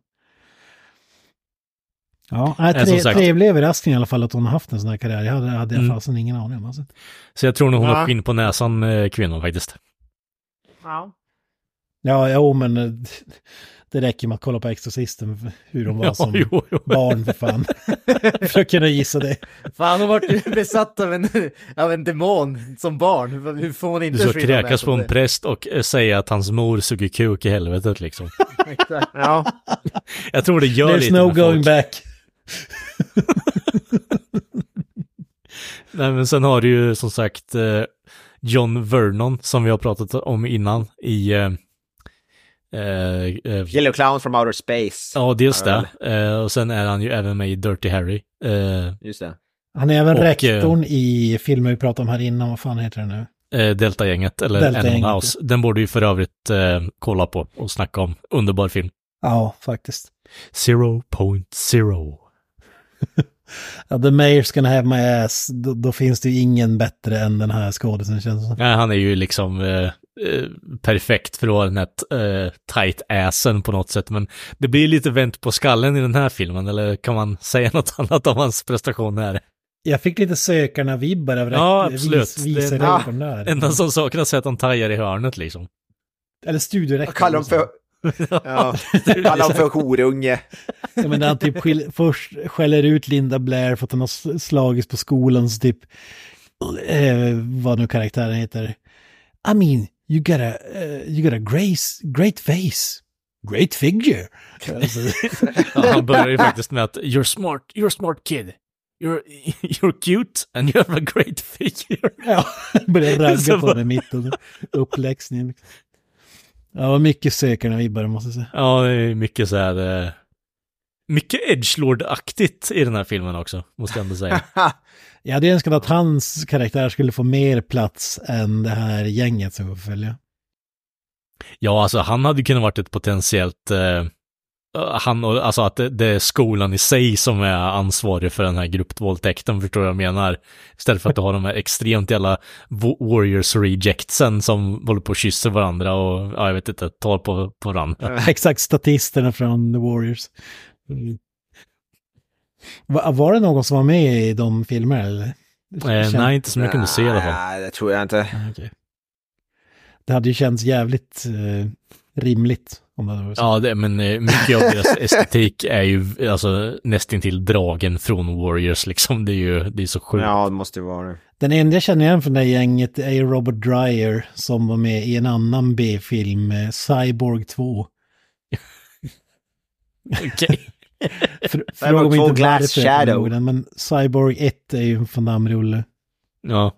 Ja, nej, som tre, sagt- trevlig överraskning i alla fall att hon har haft en sån här karriär. Jag hade, hade jag Mm. fasen ingen aning om. Alltså. Så jag tror nog hon Ja. har skinn på näsan, eh, kvinnan faktiskt. Ja. Ja, jo, men eh, det räcker med att kolla på Exorcisten, hur de var som jo, jo. barn för fan. för att kunna gissa det. Fan, hon vart ju besatt av en, av en demon som barn. Hur får hon inte Du ska kräkas på en det? präst och eh, säga att hans mor suger kuk i helvetet liksom. Exakt. Ja. Jag tror det gör There's lite no med going folk. back. Nej, men sen har du ju som sagt eh, John Vernon som vi har pratat om innan i... Eh, eh, eh, Yellow Clown from Outer Space. ja, dels det. Eh, och sen är han ju även med i Dirty Harry. Eh, Just det. Han är även Och, rektorn i filmen vi pratade om här innan. Vad fan heter den nu? eh, Delta-gänget, eller Animal House. Den borde ju för övrigt eh, kolla på och snacka om. Underbar film. Ja, faktiskt. Zero point zero. Ja, The Mayor's gonna have my ass. Då, då finns det ju ingen bättre än den här skådisen känns det som. Nej, han är ju liksom eh, eh, perfekt för att ha den här eh, tight assen på något sätt. Men det blir lite vänt på skallen i den här filmen, eller kan man säga något annat om hans prestation här? Jag fick lite sökarna-vibbar av Ja, absolut. vis, visa Det- rektorn där. Enda som saknas är att han tajar i hörnet liksom. Eller studiorektorn. Jag kallar dem för Ja, kalla honom för horunge. Ja, men han typ skil, först skäller ut Linda Blair för att hon har slagits på skolan, så typ, eh, vad nu karaktären heter. I mean, you got a, uh, you got a grace, great face, great figure. Alltså, Ja, han börjar ju faktiskt med att you're smart, you're a smart kid. You're, you're cute and you have a great figure. ja, börjar ragga på den mitt under uppläxningen. Ja, vad mycket sökarna vibbar måste jag säga. Ja, det är mycket så här... eh, Mycket edgelord-aktigt i den här filmen också, måste jag ändå säga. Jag hade önskat att hans karaktär skulle få mer plats än det här gänget som får följa. Ja, alltså han hade kunnat varit ett potentiellt... Eh, han och, alltså att det, är skolan i sig som är ansvarig för den här gruppvåldtäkten, förstår du vad jag menar? Istället för att du har de här extremt jävla wa- warriors rejectsen som håller på och kysser varandra och, ja, jag vet inte, tar på, på varandra. Exakt statisterna från The Warriors. Mm. Va, var det någon som var med i de filmerna eller? Eh, nej, inte som jag kunde se i alla fall. Nej, det tror jag inte. Okej. Det hade ju känts jävligt eh, rimligt det. Ja, det, men eh, mycket av deras estetik är ju alltså nästintill dragen från Warriors liksom. Det är ju, det är så sjukt. Ja, det måste ju vara det. Den enda jag känner igen från det här gänget är ju Robert Dreyer som var med i en annan B-film, eh, Cyborg 2. Okej. Cyborg Fråga mig 2 inte Glass varför Shadow. den, men Cyborg 1 är ju en van Damme-rulle. Ja.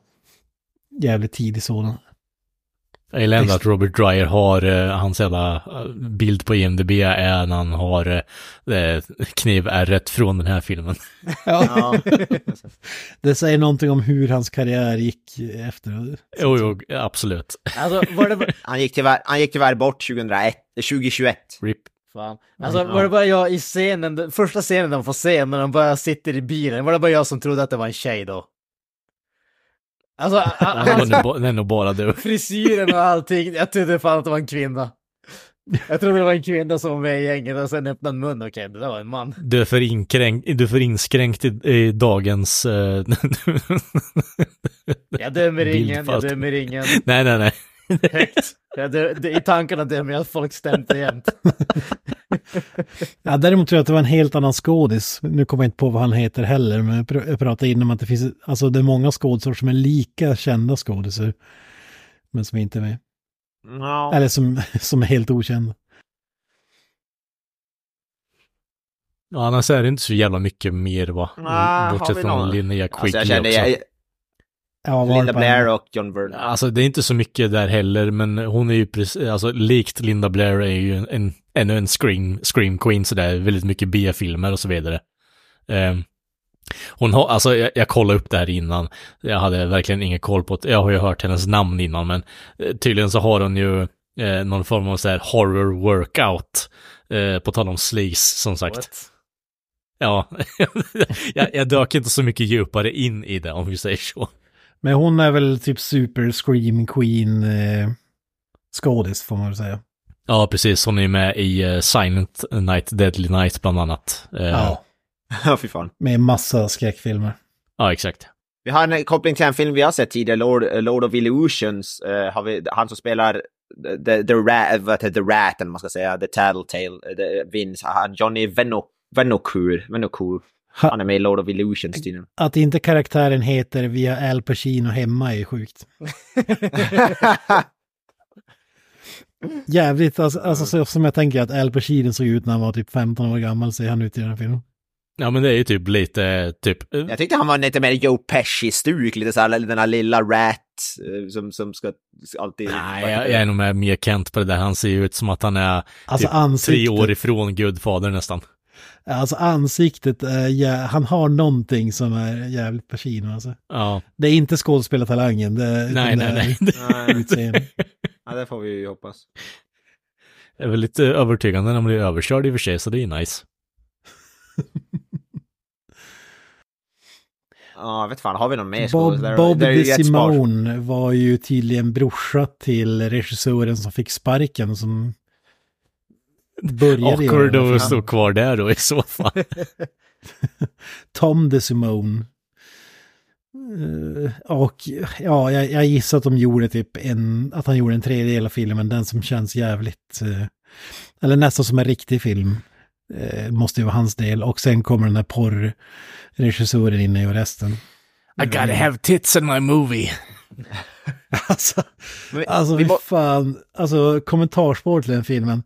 Jävligt tidig sådan. Jag gillar ändå att Robert Dreyer har, eh, hans jävla eh, bild på IMDB är när han har eh, knivärret från den här filmen. Ja. Det säger någonting om hur hans karriär gick efter. Jo, jo, absolut. Alltså, var det. Han gick tyvärr, han gick tyvärr bort 2001, eh, 2021. RIP. Fan. Alltså, var det bara jag i scenen, första scenen de får se när de bara sitter i bilen, var det bara jag som trodde att det var en tjej då? Alltså, Det var hans nog bara du. frisyren och allting, jag trodde fan att det var en kvinna. Jag trodde det var en kvinna som var med i gänget och sen öppnade mun, okej, det där var en man. Du är för, inkränkt, du är för inskränkt i, i dagens... eh, Jag dömer ingen, jag dömer ingen. nej, nej, nej. Högt. Jag dö, det, I tankarna dömer jag att folk stämt jämt. Ja, däremot tror jag att det var en helt annan skådis. Nu kommer jag inte på vad han heter heller, men jag pr- jag pratade innan om att det finns, alltså det är många skådisar som är lika kända skådisar. Men som inte är med. Ja. Eller som, som är helt okända. Ja, annars är det inte så jävla mycket mer va? Nej, har Bortsett från? Linnea Alltså Quigley jag kände, också. jag, Ja, Linda Blair och John Vernon. Alltså det är inte så mycket där heller, men hon är ju precis, alltså likt Linda Blair är ju en, en ännu en scream, scream queen sådär, väldigt mycket B-filmer och så vidare. Ehm, hon har, alltså jag, jag kollade upp det här innan, jag hade verkligen ingen koll på det, jag har ju hört hennes namn innan, men eh, tydligen så har hon ju eh, någon form av så här horror workout, eh, på tal om sleaze som sagt. What? Ja, jag, jag dök inte så mycket djupare in i det om vi säger så. Men hon är väl typ super scream queen eh, skådis får man väl säga. Ja, precis. Hon är med i eh, Silent Night, Deadly Night bland annat. Eh, Ja. Ja, fy fan. Med massa skräckfilmer. ja, exakt. Vi har en koppling till en film vi har sett tidigare, Lord, Lord of Illusions. eh, har vi, han som spelar The, the, rat, vad heter, the Rat, eller man ska säga, The Tattletale, eh, the Vince, han, Johnny Vennokur. Ha- Han är med i Lord of Illusions tydligen. Att inte karaktären heter via Al Pacino hemma är sjukt. Jävligt, alltså, alltså så, som jag tänker att Al Pacino såg ut när han var typ 15 år gammal, ser han ut i den här filmen. Ja, men det är ju typ lite, typ... eh, Jag tyckte han var lite mer Joe Pesci-stuk, lite såhär, den här lilla Rat eh, som, som ska alltid... Nej, jag, jag är nog med mer Kent på det där. Han ser ju ut som att han är Alltså typ tre år ifrån Gudfader nästan. Alltså ansiktet, är jä- han har någonting som är jävligt Pacino alltså. Ja, Det är inte skådespelartalangen, det nej, nej, det nej. Utseende. Ja, det får vi ju hoppas. Det är väl lite övertygande när man blir överkörd i och för sig, så det är nice. Ja, jag vet fan, har vi någon mer Bob? Bob Det är ju rätt spars. DeSimone var ju tydligen brorsa till regissören som fick sparken som började Awkward att stå kvar där då i så fall. Tom DeSimone. Eh, och ja, jag, jag gissar att de gjorde typ en, att han gjorde en tredjedel av filmen, den som känns jävligt, eh, eller nästan som en riktig film. Eh, måste ju vara hans del. Och sen kommer den där porrregissören in i och resten. I gotta have tits in my movie. Alltså, vi- alltså vi må- fan, alltså kommentarspår till den filmen.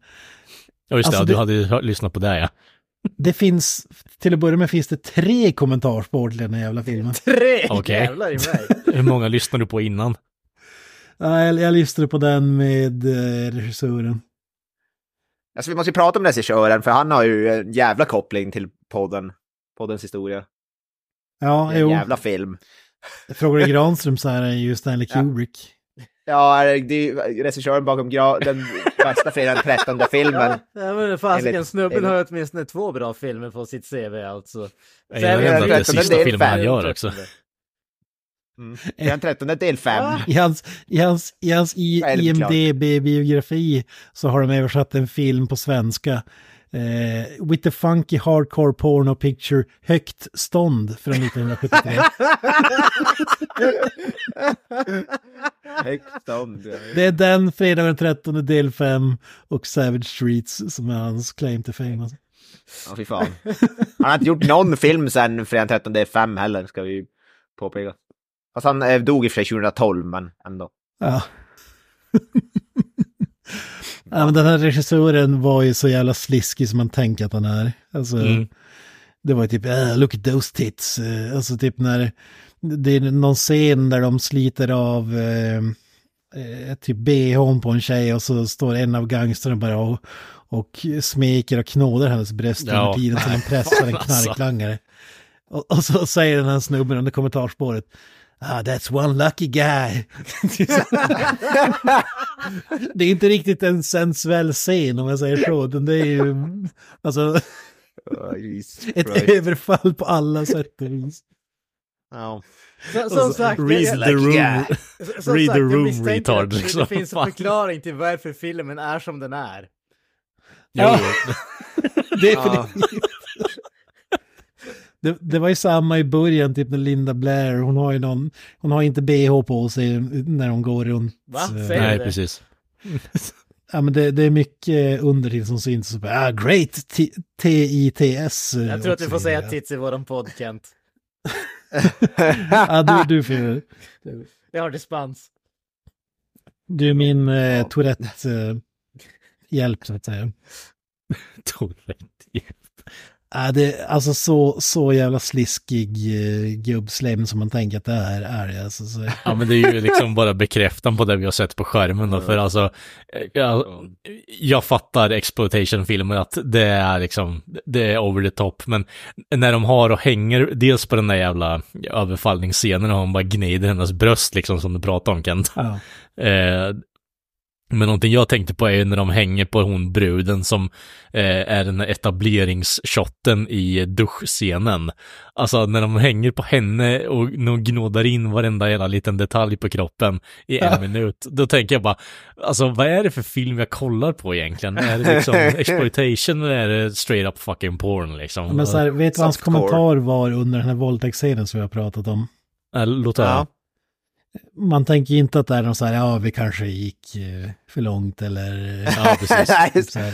Ja, just det, Alltså, ja, du det- hade ju hört- lyssnat på det ja. Det finns, till att börja med finns det tre kommentarspår till den här jävla filmen. Tre Okej. jävlar i mig. Hur många lyssnade du på innan? Ja, jag, jag lyssnade på den med eh, regissören. Alltså vi måste ju prata om regissören, för han har ju en jävla koppling till podden. Poddens historia. Ja, En jo. jävla film. Frågar du Granström så här är ju Stanley Kubrick. Ja, det är ju regissören bakom gra- den värsta fredagen den 13 filmen. Ja, men fasiken, Enligt- snubben har åtminstone två bra filmer på sitt CV alltså. Jag ändå att det är Trettonde sista del filmen han gör också. Mm. Den 13 del 5. I hans, i hans, i hans. IMDB-biografi så har de översatt en film på svenska. Eh, with the funky hardcore porno picture Högt stånd från 1973. Högst om det. Det är den, fredag den 13 del 5 och Savage Streets som är hans claim to fame. Alltså. Ja, fy fan. Han har inte gjort någon film sen fredagen 13 del 5 heller, ska vi påpeka. Fast han eh, dog i och för sig 2012, men ändå. Ja. ja, men den här regissören var ju så jävla sliskig som man tänker att han är. Alltså, Mm. Det var ju typ, äh, look at those tits. Eh, Alltså typ när det är någon scen där de sliter av eh, typ bhn på en tjej och så står en av gangsterna bara och, och smeker och knådar hennes bröst Ja. under tiden som de pressar en alltså. knarklangare. Och, och så säger den här snubben under kommentarspåret Ah, that's one lucky guy. det är inte riktigt en sensuell scen om jag säger så. Det är ju alltså, Oh, ett Christ. överfall på alla sätt och vis. Så, som sagt, Read jag- the room, Yeah. som read sagt, the jag room misstänker retard. Liksom. Det finns en förklaring till varför filmen är som den är. Ja. Jo, Det, är Ja. för det, det, det var ju samma i början, typ med Linda Blair. Hon har ju någon, hon har inte bh på sig när hon går runt. Va? eh, Säger Nej, det? precis. Ja, men det, det är mycket undertill som syns. Så bara, ah, great, T-I-T-S. eh, Jag tror att du får säga det. tits i våran podd, Kent. Ja, du, du, får, Jag har dispens. du är min eh, Tourette eh, hjälp så att säga. Tourette. Ja, det alltså så, så jävla sliskig eh, gubbslem som man tänker att det är, är. Alltså, så. Ja men det är ju liksom bara bekräftan på det vi har sett på skärmen då, för alltså eh, jag, jag fattar exploitation-filmer att det är liksom, det är over the top, men när de har och hänger, dels på den där jävla överfallningsscenen och hon bara gnider hennes bröst liksom som du pratade om Kent. Ja. Eh, men någonting jag tänkte på är ju när de hänger på hon bruden som eh, är den här etableringsshotten i duschscenen. Alltså när de hänger på henne och de gnådar in varenda jävla liten detalj på kroppen i en minut. Då tänker jag bara, alltså vad är det för film jag kollar på egentligen? Är det liksom exploitation eller är det straight up fucking porn liksom? Men så här, vet du vad hans kommentar var under den här våldtäktsscenen som vi har pratat om? Äh, låt höra. Ja. Man tänker inte att det är någon så här, ja vi kanske gick eh, för långt eller... Ja, precis. Nej, så här.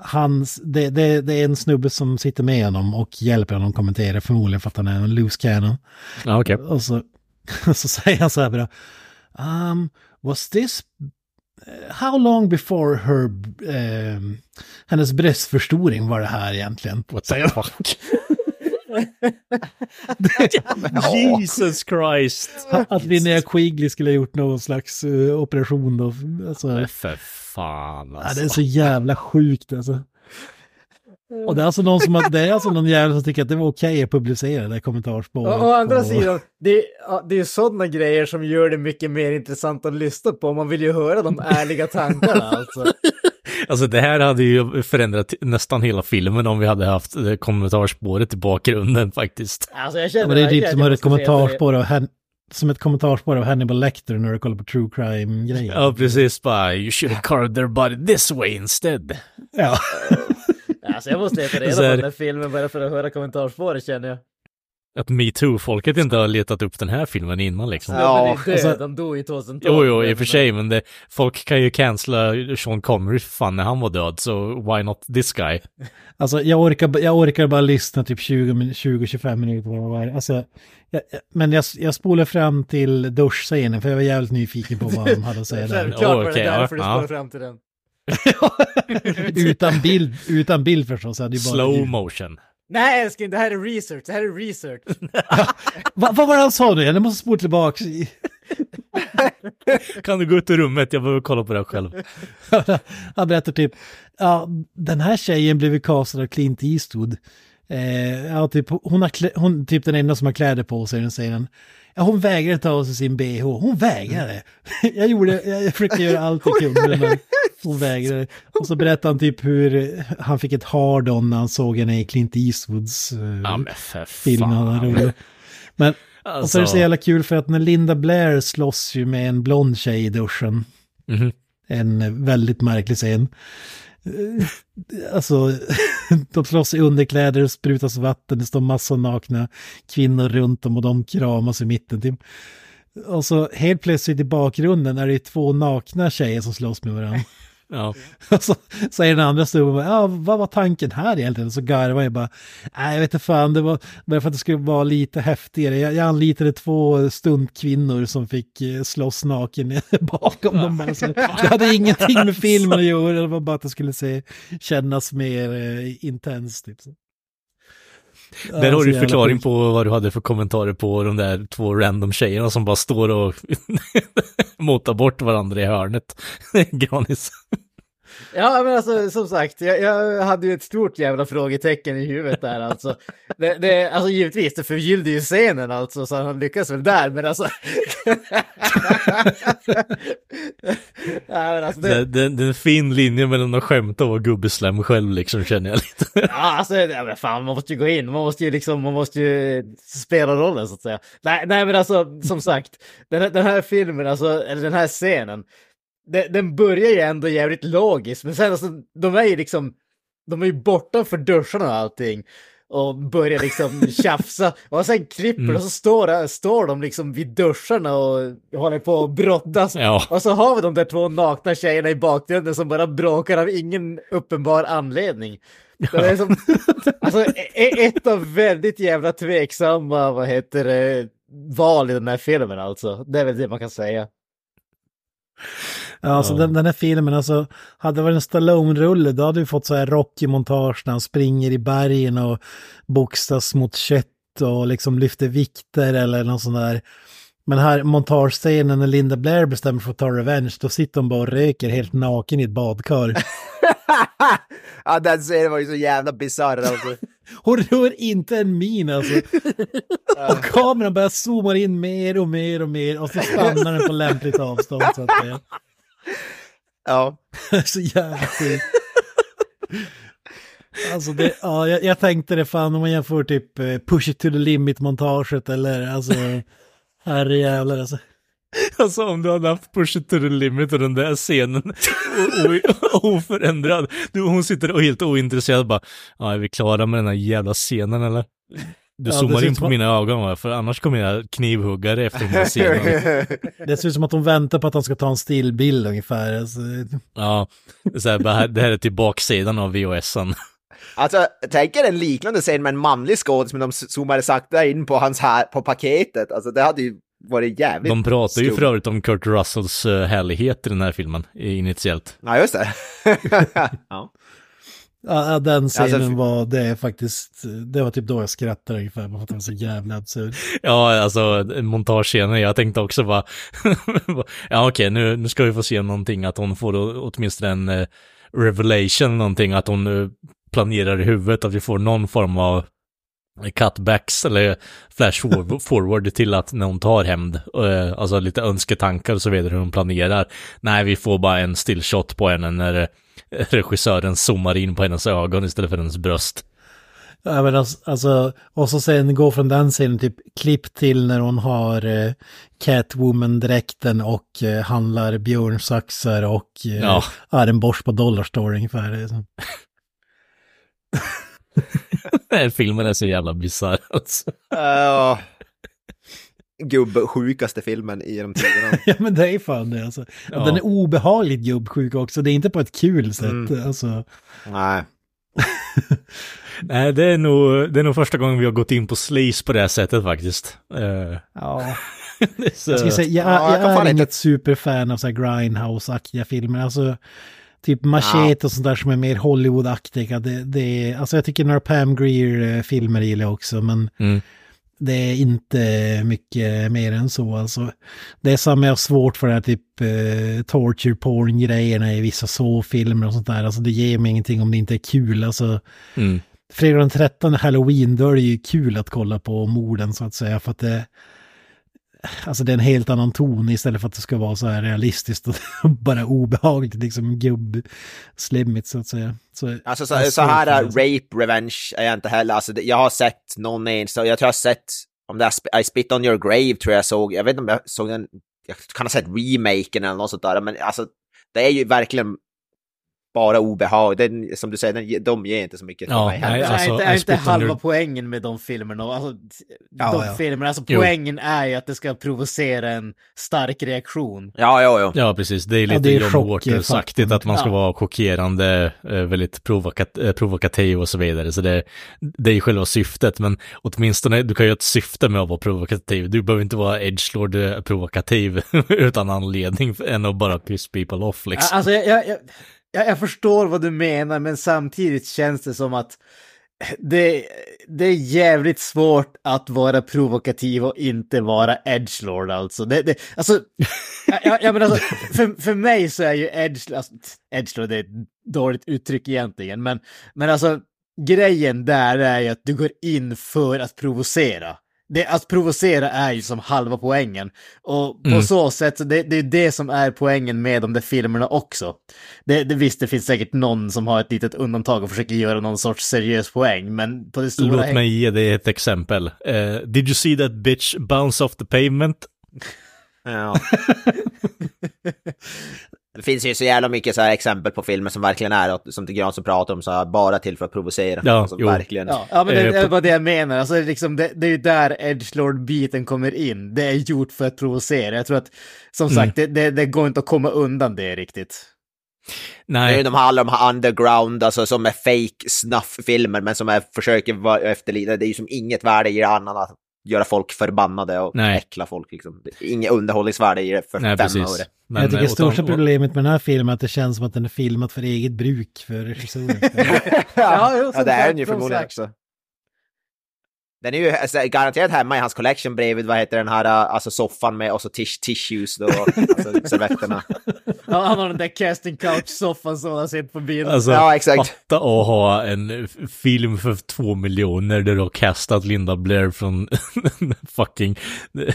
Hans, det, det, det är en snubbe som sitter med honom och hjälper honom kommentera, förmodligen för att han är en loose cannon. Ja, okej. Och så, så säger han så här bara, um, was this, how long before her, um, hennes bröstförstoring var det här egentligen? What the fuck? Jesus Christ! Att Linnea Quigley skulle ha gjort någon slags eh, operation då. Alltså, Men för fan ja, alltså. det är så jävla sjukt alltså. Och det är alltså någon som det är alltså någon jävel som tycker att det var okej att publicera det kommentarsspåret. Å, andra på- sidan, det, ja, det är ju sådana grejer som gör det mycket mer intressant att lyssna på. Man vill ju höra de ärliga tankarna alltså. Alltså det här hade ju förändrat nästan hela filmen om vi hade haft eh, kommentarspåret i bakgrunden faktiskt. Alltså jag Ja, känner men det är typ som ett kommentarspår av Han- som ett kommentarspår av Hannibal Lecter när du kollar på true crime-grejer. Ja, precis. Bara, you should have carved their body this way instead. Ja. Alltså jag måste leta reda på här- den där filmen bara för att höra kommentarspåret känner jag. Att metoo-folket inte har letat upp den här filmen innan liksom. Ja, men det är alltså- död, de dog ju 2012. Jo, jo, i och för sig, men det, folk kan ju cancella Sean Connery för fan när han var död, så why not this guy? Alltså jag orkar, jag orkar bara lyssna typ 20-25 minuter på vad det är. Alltså, jag, men jag, jag spolar fram till duschscenen för jag var jävligt nyfiken på vad de hade att säga där. Självklart var det okej, ja, därför du ja. spårar fram till den. utan bild, utan bild förstås. Ju bara Slow motion. Nej älskling, det här är research, det här är research. Va, vad var det han sa nu? Jag måste spola tillbaka. Kan du gå ut ur rummet? Jag behöver kolla på det här själv. Han berättar typ, ja, den här tjejen blev castad av Clint Eastwood. Eh, ja, typ, hon har hon typ den enda som har kläder på sig, den säger han. Ja, hon vägrade ta av sig sin bh. Hon vägrade. jag gjorde, jag försökte göra allt jag kunde, men hon vägrade. Och så berättar han typ hur han fick ett hard-on när han såg henne i Clint Eastwoods eh, Ja, men film. Han. Men, och så är det så Alltså- jävla kul för att när Linda Blair slåss ju med en blond tjej i duschen. Mhm. En väldigt märklig scen. Eh, alltså, de slåss i underkläder, det sprutas vatten, det står massor nakna kvinnor runt dem och de kramas i mitten. Typ. Och så helt plötsligt i bakgrunden är det två nakna tjejer som slåss med varandra. Ja. Och så säger den andra snubben, ja vad var tanken här egentligen? Så garvar jag bara, nej jag vet inte fan, det var bara för att det skulle vara lite häftigare. Jag, jag anlitade två stuntkvinnor som fick eh, slåss naken bakom dem. Bara, så, det hade ingenting med filmen att göra, det var bara att det skulle se, kännas mer eh, intens. Typ. Ja, Där har du förklaring på vad du hade för kommentarer på de där två random tjejerna som bara står och motar bort varandra i hörnet. Granis. Ja, men alltså som sagt, jag, jag hade ju ett stort jävla frågetecken i huvudet där alltså. Det, det, alltså givetvis, det förgyllde ju scenen alltså, så han lyckas väl där, men alltså... ja, men alltså Det, det, är en fin linje mellan att skämta och vara gubbeslam själv liksom känner jag lite. ja, alltså, ja, men fan, man måste ju gå in, man måste ju liksom, man måste ju spela rollen så att säga. Nej, nej men alltså, som sagt, den, den här filmen, alltså, eller den här scenen, den, den börjar ju ändå jävligt logiskt, men sen alltså, de är ju liksom, de är ju borta för duscharna och allting. Och börjar liksom tjafsa. Och sen klipper Mm. och så står, står de liksom vid duscharna och håller på att brottas. Ja. Och så har vi de där två nakna tjejerna i bakgrunden som bara bråkar av ingen uppenbar anledning. Så Det är som, alltså, e- ett av väldigt jävla tveksamma, vad heter det, val i den här filmen alltså. Det är väl det man kan säga. Ja, alltså Ja. Den, den här filmen, alltså, hade det varit en Stallone-rulle, då hade vi fått så här Rocky-montage när han springer i bergen och boxas mot kött och liksom lyfter vikter eller någon sån där. Men här montagescenen när Linda Blair bestämmer för att ta revenge, då sitter hon bara och röker helt naken i ett badkar. ja, den scenen var ju så jävla bisarr alltså. Hon rör inte en min alltså. Och kameran börjar zooma in mer och mer och mer och så stannar den på lämpligt avstånd så att säga. Ja. så jävla sjukt. Alltså det, ja, jag, jag tänkte det fan om man jämför typ eh, Push it to the limit-montaget eller alltså, herrejävlar alltså. Alltså om du hade haft Push it to the limit och den där scenen oförändrad. Du, hon sitter och helt ointresserad bara, ja är vi klara med den här jävla scenen eller? Du Ja, zoomar in på som- mina ögon va? För annars kommer jag knivhugga dig efter den här scenen. Det ser ut som att hon väntar på att han ska ta en stillbild ungefär. Alltså, Ja, så här, det här är till baksidan av VHSen. Alltså, tänk er en liknande scen med en manlig skådis men de zoomade sakta in på hans här, på paketet. Alltså det hade ju varit jävligt De pratar ju för övrigt om Kurt Russells uh, härlighet i den här filmen, i- initiellt. Ja, just det. ja. Ja, den scenen Alltså, var, det är faktiskt, det var typ då jag skrattade ungefär, för att den var så jävla absurd. Ja, alltså montagescener, jag tänkte också bara, ja okej, nu, nu ska vi få se någonting, att hon får åtminstone en eh, revelation, någonting, att hon eh, planerar i huvudet, att vi får någon form av cutbacks eller flash forward- forward till att när hon tar hämnd, eh, alltså lite önsketankar och så vidare hur hon planerar. Nej, vi får bara en stillshot på henne när eh, regissören zoomar in på hennes ögon istället för hennes bröst. Ja, men alltså, alltså, och så sen gå från den scenen typ klipp till när hon har eh, Catwoman-dräkten och eh, handlar björnsaxar och eh, Ja. armborst på Dollarstore ungefär. Så. Den här filmen är så jävla bisarr alltså. Uh, gubbsjukaste filmen i de tiderna. ja men det är fan det alltså. Ja. Den är obehagligt gubbsjuk också, det är inte på ett kul sätt. Mm. Alltså, Nej. Nej, det är, nog, det är nog första gången vi har gått in på sleaze på det här sättet faktiskt. Eh, ja. är så- Jag, säga, jag, Ja, jag jag, är inte- inget superfan av så här Grindhouse-aktiga filmer. Alltså, typ Machete och sånt där som är mer Hollywood-aktiga. Det, det är, alltså jag tycker några Pam Greer-filmer gillar jag också, men Mm. Det är inte mycket mer än så. Alltså, det är jag har svårt för det här typ eh, torture porn-grejerna i vissa så-filmer och sånt där. Alltså det ger mig ingenting om det inte är kul. Alltså, Mm. fredag den 13 Halloween, då är det ju kul att kolla på morden så att säga. För att det, alltså det är en helt annan ton istället för att det ska vara så här realistiskt och bara obehagligt, liksom gubb-slimmigt så att säga. Så, Alltså så, så här är rape revenge är jag inte heller. Alltså, jag har sett någon enstaka, jag tror jag har sett, om det är I spit on your grave tror jag såg, jag vet inte om jag såg den, jag kan ha sett remaken eller något sånt där, men alltså det är ju verkligen bara obehag. Den, som du säger, den, de ger inte så mycket Ja, mig nej, alltså, är inte, är inte halva your- poängen med de filmerna? Alltså, Ja, de ja. filmerna, alltså Jo. poängen är ju att det ska provocera en stark reaktion. Ja, ja, ja. Ja, precis. Det är Ja, lite är John. Waters-aktigt att man ska Ja. vara chockerande, eh, väldigt provokat eh, provokativ och så vidare. Så det, det är ju själva syftet, men åtminstone, du kan ju ha ett syfte med att vara provokativ. Du behöver inte vara edgelord eh, provokativ utan anledning än att bara piss people off liksom. Alltså, jag, jag, jag, jag jag förstår vad du menar, men samtidigt känns det som att det, det är jävligt svårt att vara provokativ och inte vara edgelord alltså. Det, det, alltså, jag, jag, jag menar alltså för, för mig så är ju edge, alltså, edgelord det är ett dåligt uttryck egentligen, men, men alltså grejen där är ju att du går in för att provocera. Det, att provocera är ju som halva poängen. Och på Mm. så sätt, det, det är det som är poängen med de där filmerna också. Det, det, visst, det finns säkert någon som har ett litet undantag och försöker göra någon sorts seriös poäng, men på det stora... Låt mig ge dig ett exempel. Eh, did you see that bitch bounce off the pavement? Ja. det finns ju så jävla mycket så här exempel på filmer som verkligen är, som till Granström pratar om, så här, bara till för att provocera. Ja, alltså, jo. verkligen. Ja, ja men det, Eh, det är bara det jag menar. Alltså, det, är liksom, det, det är ju där Edgelord-biten kommer in. Det är gjort för att provocera. Jag tror att, som Mm. sagt, det, det, det går inte att komma undan det riktigt. Det är Nej, ju de här, alla de här underground, alltså som är fake snuff-filmer, men som är, försöker vara efterlikna. Det är ju som inget värde i det annan att göra folk förbannade och Nej. äckla folk. Liksom. Det är Inget underhållningsvärde i det för nej fem precis. öre. Men, jag tycker eh, största åt- problemet med den här filmen är att det känns som att den är filmad för eget bruk för regissören. Ja, Ja, det är den ju förmodligen också. Den är ju alltså, garanterat hemma i hans collection bredvid, vad heter den här, alltså soffan med och så tish tissues då, alltså servetterna. Ja, han har den där casting couch-soffan som han har sett på bilen. Alltså, Ja, exakt. fatta att ha en film för två miljoner där du har kastat Linda Blair från fucking...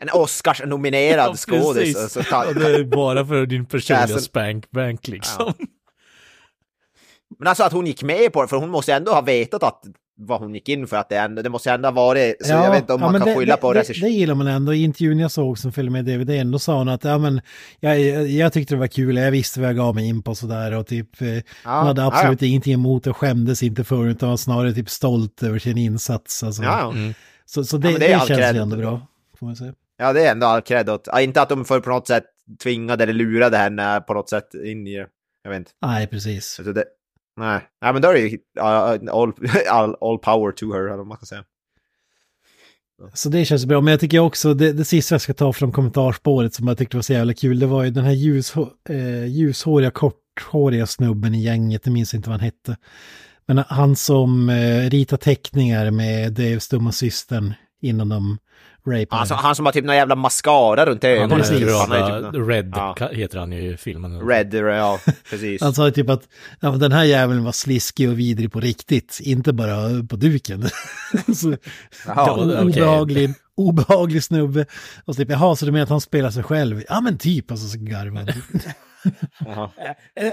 En Oscars-nominerad skådis. precis. Alltså, ta, Och det är bara för din personliga Kassen. spank bank liksom. men alltså att hon gick med på det, för hon måste ändå ha vetat att vad hon gick in för, att det, ändå, det måste ändå varit, så jag vet inte om man men kan det, skylla det, på det, regissör. det gillar man ändå. I intervjun jag såg som följde med DVD, då sa hon att ja, men, jag, jag, tyckte det var kul, jag visste vad jag gav mig in på sådär och typ, eh, hon hade ja, absolut ingenting emot och skämdes inte för det, utan var snarare typ stolt över sin insats. Alltså. Ja, ja. Mm. Så, så det, Ja, det det, känns ju ändå bra, får man säga. ja, det är ändå all cred åt. Ja, inte att de för på något sätt tvingade eller lurade henne på något sätt in i det. Jag vet inte. Nej, precis. Alltså det, nej. nej, men då är det ju all, all, all power to her, eller vad man ska säga. Så det känns bra, men jag tycker också, det, det sista jag ska ta från kommentarspåret som jag tyckte var så jävla kul, det var ju den här ljus, eh, ljushåriga, korthåriga snubben i gänget, jag minns inte vad han hette. Men han som eh, ritar teckningar med Daves stumma systern innan de rapar. Alltså, han som har typ någon jävla mascara runt Han ögonen. är precis. Han är typ, Red Ja. heter han ju i filmen. Red, ja, precis. Han sa ju typ att ja, men den här jäveln var sliskig och vidrig på riktigt, inte bara på duken. så, Jaha, o- okej. obehaglig, obehaglig snubbe. Och så typ, jaha, så du menar att han spelar sig själv? Ja men typ, alltså så han. Eh,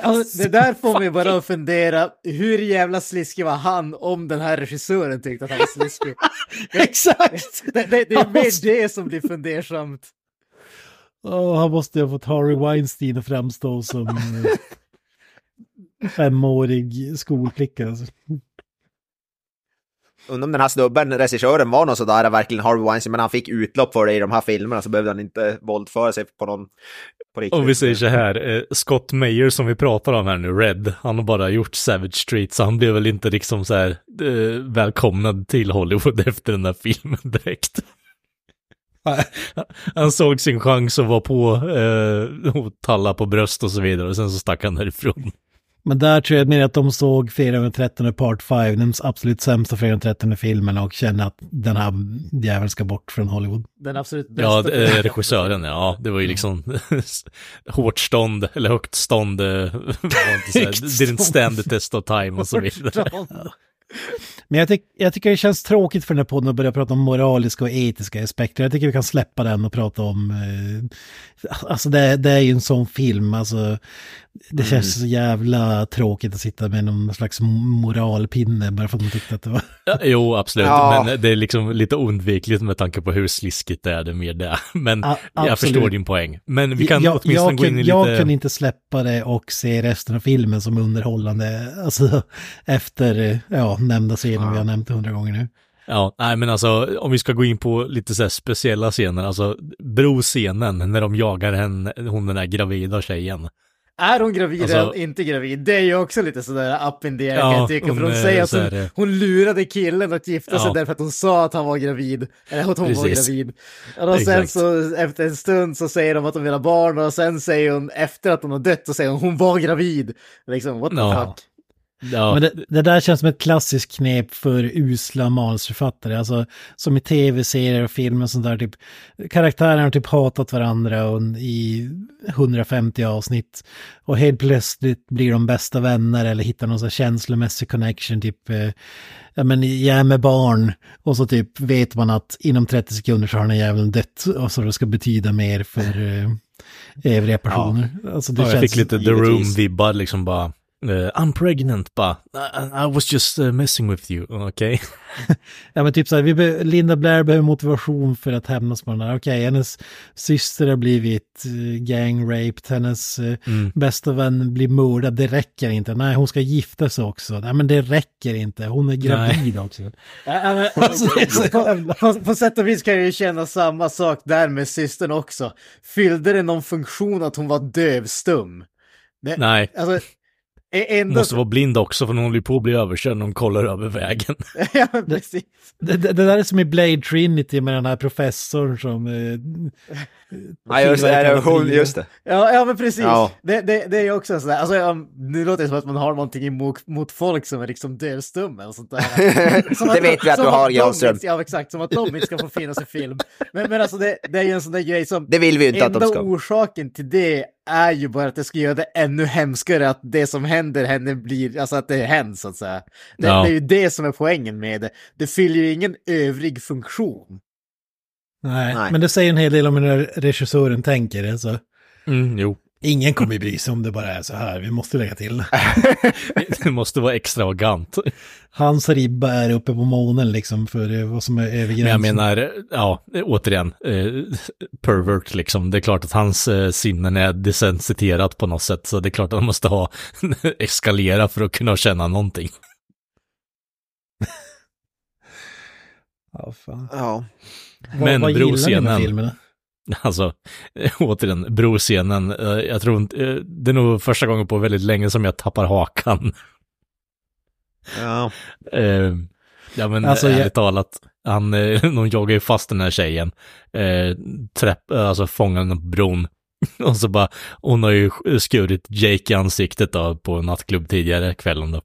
Alltså, det där får mig bara att fundera, hur jävla sliskig var han om den här regissören tyckte att han var sliskig? Exakt! Det, det, det är mer det som blir fundersamt. Och han måste ju ha fått Harry Weinstein att framstå som eh, femårig skolflicka. Alltså. Undrar om den här snubben, regissören, var någon sådär verkligen Harvey Weinstein, men han fick utlopp för det i de här filmerna så behövde han inte våldföra sig på någon på riktigt. Om vi säger så här, eh, Scott Mayer som vi pratar om här nu, Red, han har bara gjort Savage Street, så han blev väl inte liksom så här eh, välkomnad till Hollywood efter den där filmen direkt. Han såg sin chans att vara på eh, och talla på bröst och så vidare och sen så stack han därifrån. Men där tror jag mer att de såg Fredag den 13 Part 5, den absolut sämsta Fredag den 13 filmen och kände att den här jäveln ska bort från Hollywood. Den absolut bästa. Ja, eh, regissören, ja, det var ju liksom hårt stånd, eller högt stånd, eh, didn't stand the test of time och så vidare. Men jag, tyck, jag tycker det känns tråkigt för den här podden att börja prata om moraliska och etiska aspekter. Jag tycker vi kan släppa den och prata om... Eh, alltså det, det är ju en sån film, alltså... Det Mm. känns så jävla tråkigt att sitta med någon slags moralpinne bara för att man tyckte att det var... Ja, jo, absolut, Ja. men det är liksom lite oundvikligt med tanke på hur sliskigt det är, det mer det. Men A- jag förstår din poäng. Men vi kan jag, åtminstone jag, gå in i jag lite... kunde inte släppa det och se resten av filmen som underhållande. Alltså efter, ja, nämnda scenen vi har nämnt hundra gånger nu. Ja, nej men alltså om vi ska gå in på lite så här speciella scener, alltså broscenen när de jagar henne, hon den där gravida tjejen. Är hon gravid Alltså- eller inte gravid? Det är ju också lite sådär up in the air kan Ja, jag tycka. För hon hon säger att hon, hon lurade killen att gifta sig Ja. därför att hon sa att han var gravid. Eller att hon var Precis. gravid. Och sen Exakt. så efter en stund så säger de att de vill ha barn och sen säger hon efter att hon har dött så säger hon hon var gravid. Liksom what the Ja. fuck. Ja, Men det, det där känns som ett klassiskt knep för usla manusförfattare. Alltså som i tv-serier och filmer och sånt där. Typ, karaktärerna har typ hatat varandra och, i 150 avsnitt. Och helt plötsligt blir de bästa vänner eller hittar någon sån känslomässig connection. Typ, eh, ja men jag är med barn. Och så typ vet man att inom 30 sekunder så har den jäveln dött. Och så det ska betyda mer för eh, övriga personer. Alltså, det ja, jag känns- fick lite The. Room-vibbar liksom bara. Uh, I'm pregnant bara. I, I was just uh, messing with you, okej? Ja men typ så här, vi be- Linda Blair behöver motivation för att hämnas på den där. Okej, hennes syster har blivit uh, gang-raped, hennes eh, Mm. bästa vän blir mördad, det räcker inte. Nej, hon ska gifta sig också. Nej men det räcker inte, hon är gravid också. Ja, ja, men- på, på, på sätt och vis kan jag ju känna samma sak där med systern också. Fyllde det någon funktion att hon var dövstum? Det, Nej, Alltså, ändå... måste vara blind också för hon håller ju på att bli överkörd när hon kollar över vägen. ja, precis. Det, det, det där är som i Blade Trinity med den här professorn som... Eh, Ja, just det, hon, just det. Ja, ja men precis. Ja. Det, det, det är ju också sådär, alltså, ja, nu låter det som att man har någonting emot mot folk som är liksom dövstumma och sånt där. Som Det vet vi att du har, inte- Ja, exakt, som att de inte ska få finnas i film. Men, men alltså det, det är ju en sån där grej som... Det vill vi ju inte att de Enda ska. orsaken till det är ju bara att det ska göra det ännu hemskare att det som händer henne blir, alltså att det är hen så att säga. Det, Ja. det är ju det som är poängen med det. Det fyller ju ingen övrig funktion. nej, Nej. men det säger en hel del om hur regissören tänker. Alltså. Mm, jo. Ingen kommer ju bry sig om det bara är så här, vi måste lägga till. Det måste vara extravagant. Hans ribba är uppe på månen liksom för eh, vad som är över Men jag gränsen. menar, ja, återigen, eh, pervert liksom. Det är klart att hans eh, sinnen är desensiterat på något sätt, så det är klart att han måste ha eskalera för att kunna känna någonting. Ja, fan. Ja. Men vad gillar ni med broscenen. Alltså, eh, återigen, broscenen, eh, jag tror inte, eh, det är nog första gången på väldigt länge som jag tappar hakan. ja. Ja men Alltså, jag- ärligt talat, han, de jagar ju fast den här tjejen, träpp, alltså fångar henne på bron. Och så bara, hon har ju skurit Jake i ansiktet då på nattklubb tidigare kvällen då.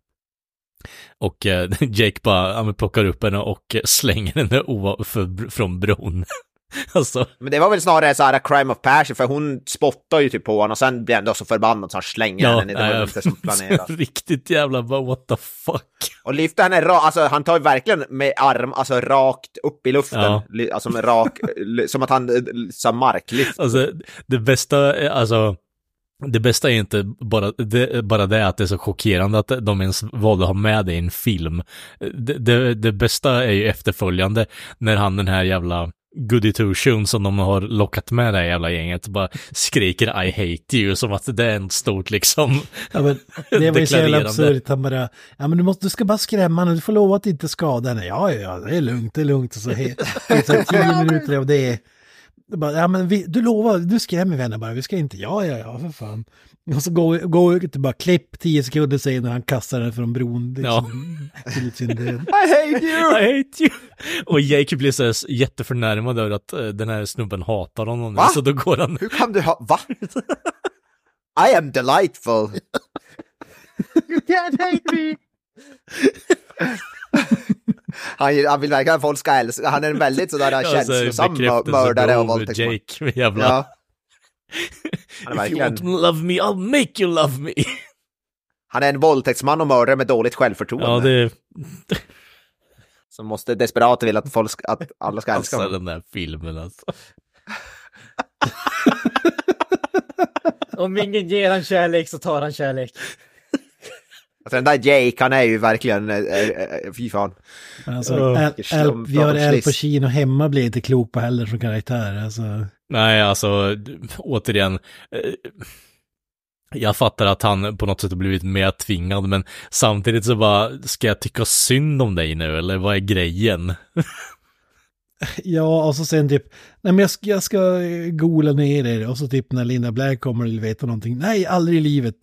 Och Jake bara, ja, men plockar upp henne och slänger henne ovanför, från bron. alltså, Men det var väl snarare så här crime of passion, för hon spottar ju typ på honom och sen blir han då så förbannad så han slänger ja, henne. Det var inte som planerat. riktigt jävla bara what the fuck. Och lyfter henne rakt, alltså han tar ju verkligen med arm, alltså rakt upp i luften. Ja. Alltså med rak, som att han, eh, sa marklyft. Alltså, det bästa, är- alltså, det bästa är inte bara det, bara det att det är så chockerande att de ens valde att ha med det i en film. Det, det, det bästa är ju efterföljande när han den här jävla goody two shoes som de har lockat med det här jävla gänget. Bara skriker I hate you som att det är en stort liksom Ja, men det var ju så jävla absurt. Han bara, ja men du, måste, du ska bara skrämma henne, du får lova att inte skada henne. Ja, ja, det är lugnt, det är lugnt. Och så, här tio minuter och det är... bara, ja men vi, du lovar, du skrämmer henne bara, vi ska inte, ja, ja, ja, för fan. Och så går gå ut och bara klipp tio sekunder senare när han kastar henne från bron. Liksom, till sin död. I hate you! I hate you! Och Jake blir så jätteförnärmad över att eh, den här snubben hatar honom. Va? Så då går han... Hur kan du ha... Va? I am delightful. You can't hate me! Han, han vill verkligen att folk ska älska. Han är en väldigt sådär Ja, känslosam mördare och våldtäktsman. Jake, jävla... Ja. Han är, If you want to love me, I'll make you love me. han är en våldtäktsman och mördare med dåligt självförtroende. Ja, det Som måste desperat vill att, folk ska, att alla ska älska honom. den där filmen alltså. Om ingen ger han kärlek så tar han kärlek. Alltså den där Jake, han är ju verkligen... Äh, äh, fy fan. Alltså, vi har sliss. Pacino hemma blir inte klok på heller som karaktär. Alltså. Nej, alltså återigen. Eh, jag fattar att han på något sätt har blivit mer tvingad, men samtidigt så bara, ska jag tycka synd om dig nu, eller vad är grejen? Ja, och så sen typ, nej men jag ska, jag ska gola ner er. Och så typ när Linda Blair kommer och vill veta någonting. Nej, aldrig i livet.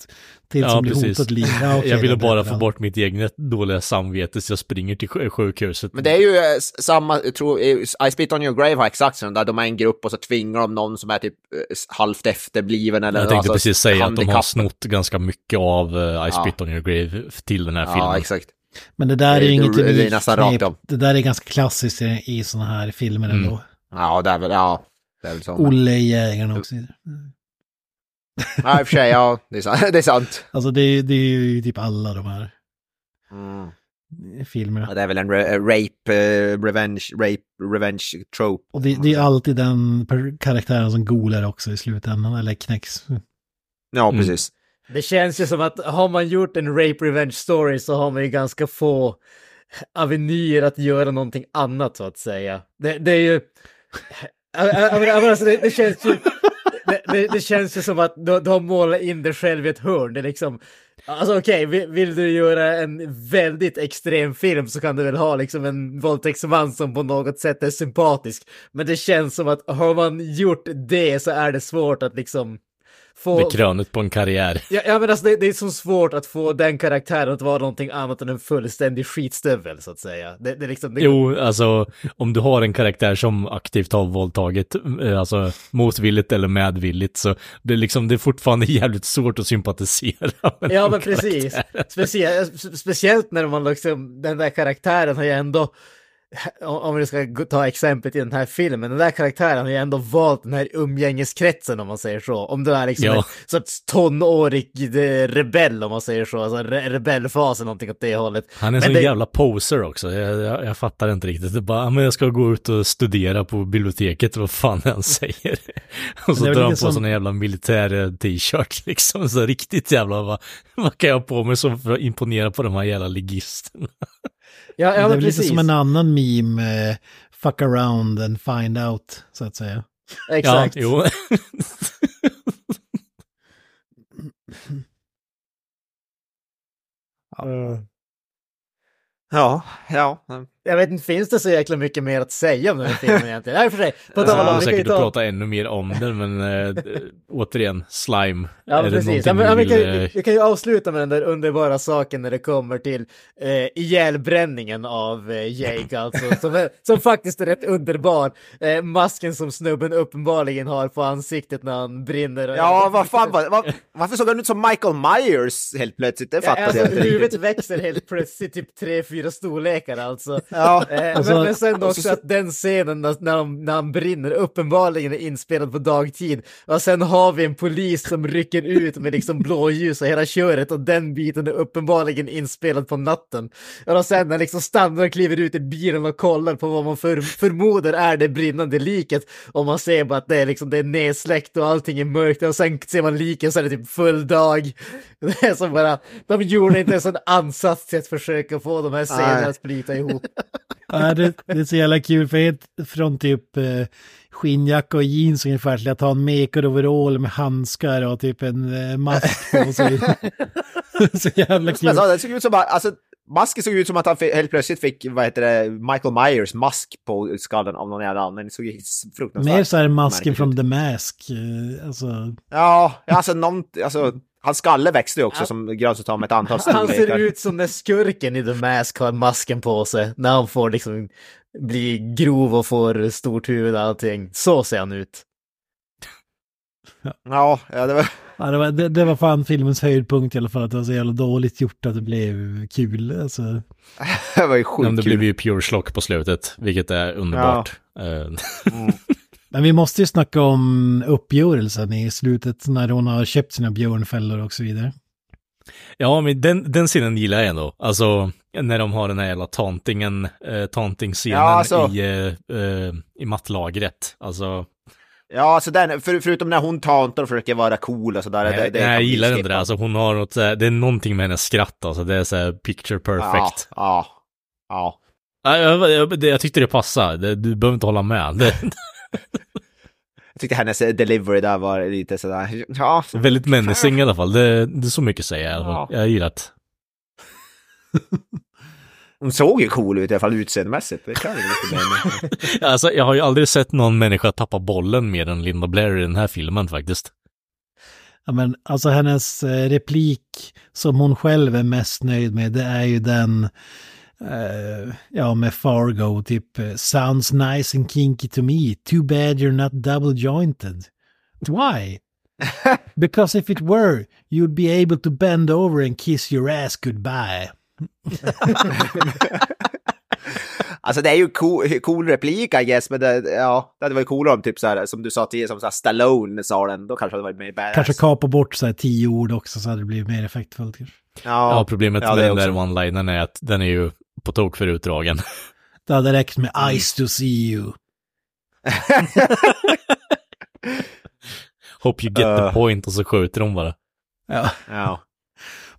Till Ja, som blir precis. hotat liv. Ja, okej, jag ville bara få bort mitt egna dåliga samvete, så jag springer till sj- sjukhuset. Men det är ju eh, samma, jag tror, eh, I Spit On Your Grave har exakt sån där, de är en grupp och så tvingar de någon som är typ eh, halvt efterbliven eller jag tänkte alltså, precis säga att de har snott ganska mycket av uh, I Ja. Spit On Your Grave till den här filmen. Ja, exakt. Men det där är ju inget det- det är unikt nästan rakt om. Det där är ganska klassiskt i, i sådana här filmer Mm. ändå. Ja, det är väl, ja. Det är väl så. Olle i Jägarna också. Ja, i och för sig, ja, det är sant. Det är sant. Alltså det, är- det är ju typ alla de här Mm. filmerna. Ja, det är väl en ra- rape, eh, revenge, rape, revenge trope. Och det, det är alltid den karaktären som golar också i slutändan, eller knäcks. Ja, Mm. Det känns ju som att har man gjort en rape revenge story så har man ju ganska få avenyer att göra någonting annat så att säga. Det, det är ju... Alltså, det, det känns ju... Det, det, det känns ju som att du, du har målat in dig själv i ett hörn. Det är liksom... Alltså okej, vill, vill du göra en väldigt extrem film så kan du väl ha liksom en våldtäktsman som på något sätt är sympatisk. Men det känns som att har man gjort det så är det svårt att liksom få... Det är krönet på en karriär. Ja, ja men alltså det, det är så svårt att få den karaktären att vara någonting annat än en fullständig skitstövel så att säga. Det, det liksom, det, Jo, alltså om du har en karaktär som aktivt har våldtagit, eh, alltså motvilligt eller medvilligt, så det är liksom, det är fortfarande jävligt svårt att sympatisera med Ja men precis. Speciellt, speciellt när man liksom, den där karaktären har ju ändå, om vi ska ta exemplet i den här filmen, den där karaktären har ju ändå valt den här umgängeskretsen om man säger så. Om du är liksom Ja. en sorts tonårig eh, rebell om man säger så, alltså re rebellfas eller någonting åt det hållet. Han är en sån det- jävla poser också, jag, jag, jag fattar inte riktigt. Det bara, "Ja, men jag ska gå ut och studera på biblioteket, vad fan han säger. Och så drar han på som- sån jävla militär eh, t-shirt liksom, så riktigt jävla, vad, vad kan jag ha på mig så för att imponera på de här jävla ligisterna? Ja, det ja är men väl lite som en annan meme, eh, fuck around and find out, så att säga. Exakt. Ja, jo. Ja, ja. Jag vet inte, finns det så jäkla mycket mer att säga om den här filmen egentligen? Nej, för sig. På kan ju säkert att ta... prata ännu mer om den, men äh, återigen, slime. Ja, är det precis. Ja, men, ja, vi, kan, vill, ju- eh, vi kan ju avsluta med den där underbara saken när det kommer till eh, ihjälbränningen av eh, Jake, alltså, som, är, som faktiskt är rätt underbar. Eh, masken som snubben uppenbarligen har på ansiktet när han brinner. Ja, vad fan, vad, vad, varför såg han ut som Michael Myers helt plötsligt? Det Ja, fattar alltså, jag inte huvudet växer helt plötsligt typ tre, fyra storlekar alltså. Ja, Eh, Alltså- men, men sen och också så- att den scenen när, när, han, när han brinner uppenbarligen är inspelad på dagtid. Och sen har vi en polis som rycker ut med liksom blåljus och hela köret och den biten är uppenbarligen inspelad på natten. Och sen när liksom stannar och kliver ut i bilen och kollar på vad man för, förmodar är det brinnande liket och man ser bara att det är liksom det är nedsläckt och allting är mörkt och sen ser man liken så är det typ full dag. Det är som bara, de gjorde inte ens en ansats till att försöka få de här scenerna att flyta ihop. Ja, det, det är så jävla kul för helt från typ eh, skinnjacka och jeans ungefär till att ha en makeover med handskar och typ en eh, mask på sig. så jävla kul. så, det såg ut som alltså, masken såg ut som att han helt plötsligt fick, vad heter det, Michael Myers mask på skallen av någon jävla anledning. Det såg fruktansvärt Mer så här masken från. The Mask. eh, Alltså, Ja, ja, alltså någon, alltså, hans skalle växte ju också som gröns av ett antal Han ser storlekar. ut som när skurken i The Mask har masken på sig. När han får liksom bli grov och får stort huvud och allting. Så ser han ut. Ja, ja, det var... ja, det, var, det, det var fan filmens höjdpunkt i alla fall. Att det var så jävla dåligt gjort att det blev kul. Alltså, Det var ju Men sjukt det kul. blev ju pure slock på slutet, vilket är underbart. Eh, Men vi måste ju snacka om uppgörelsen i slutet när hon har köpt sina björnfällor och så vidare. Ja, men den, den scenen gillar jag ändå. Alltså, när de har den här jävla tantingen, eh, tanting-scenen Ja, alltså. i, eh, eh, i mattlagret. Alltså, Ja, alltså den, för, förutom när hon tantar och försöker vara cool och sådär. nej, det, det nej, jag gillar inte det. Alltså, hon har något, så här- det är någonting med hennes skratt, alltså. Det är så här picture perfect. Ja, ja, ja. Ja. Jag, jag, det- jag tyckte det passade. Du behöver inte hålla med. Jag tyckte hennes delivery där var lite sådär, ja. väldigt menacing i alla fall. Det, det är så mycket att säga i alla fall. Ja. Jag gillar det. Hon såg ju cool ut i alla fall utseendemässigt. Det kan jag inte. Alltså, jag har ju aldrig sett någon människa tappa bollen mer än Linda Blair i den här filmen faktiskt. Ja, men alltså hennes eh, replik som hon själv är mest nöjd med, det är ju den, eh, ja med Fargo, typ eh, sounds nice and kinky to me, too bad you're not double jointed. Why? Because if it were, you'd be able to bend over and kiss your ass goodbye. Alltså det är ju cool, cool replik I guess, men det, ja, det hade varit coolare om typ såhär, som du sa tidigare, som såhär Stallone sa den, då kanske det hade varit mer badass. Kanske kapa bort så här tio ord också så hade det blivit mer effektfullt. kanske. Ja, problemet ja, med den där one-linern är att den är ju på tok för utdragen. Det hade räckt med eyes to see you. Hope you get Uh. the point och så skjuter de bara. Ja. Ja.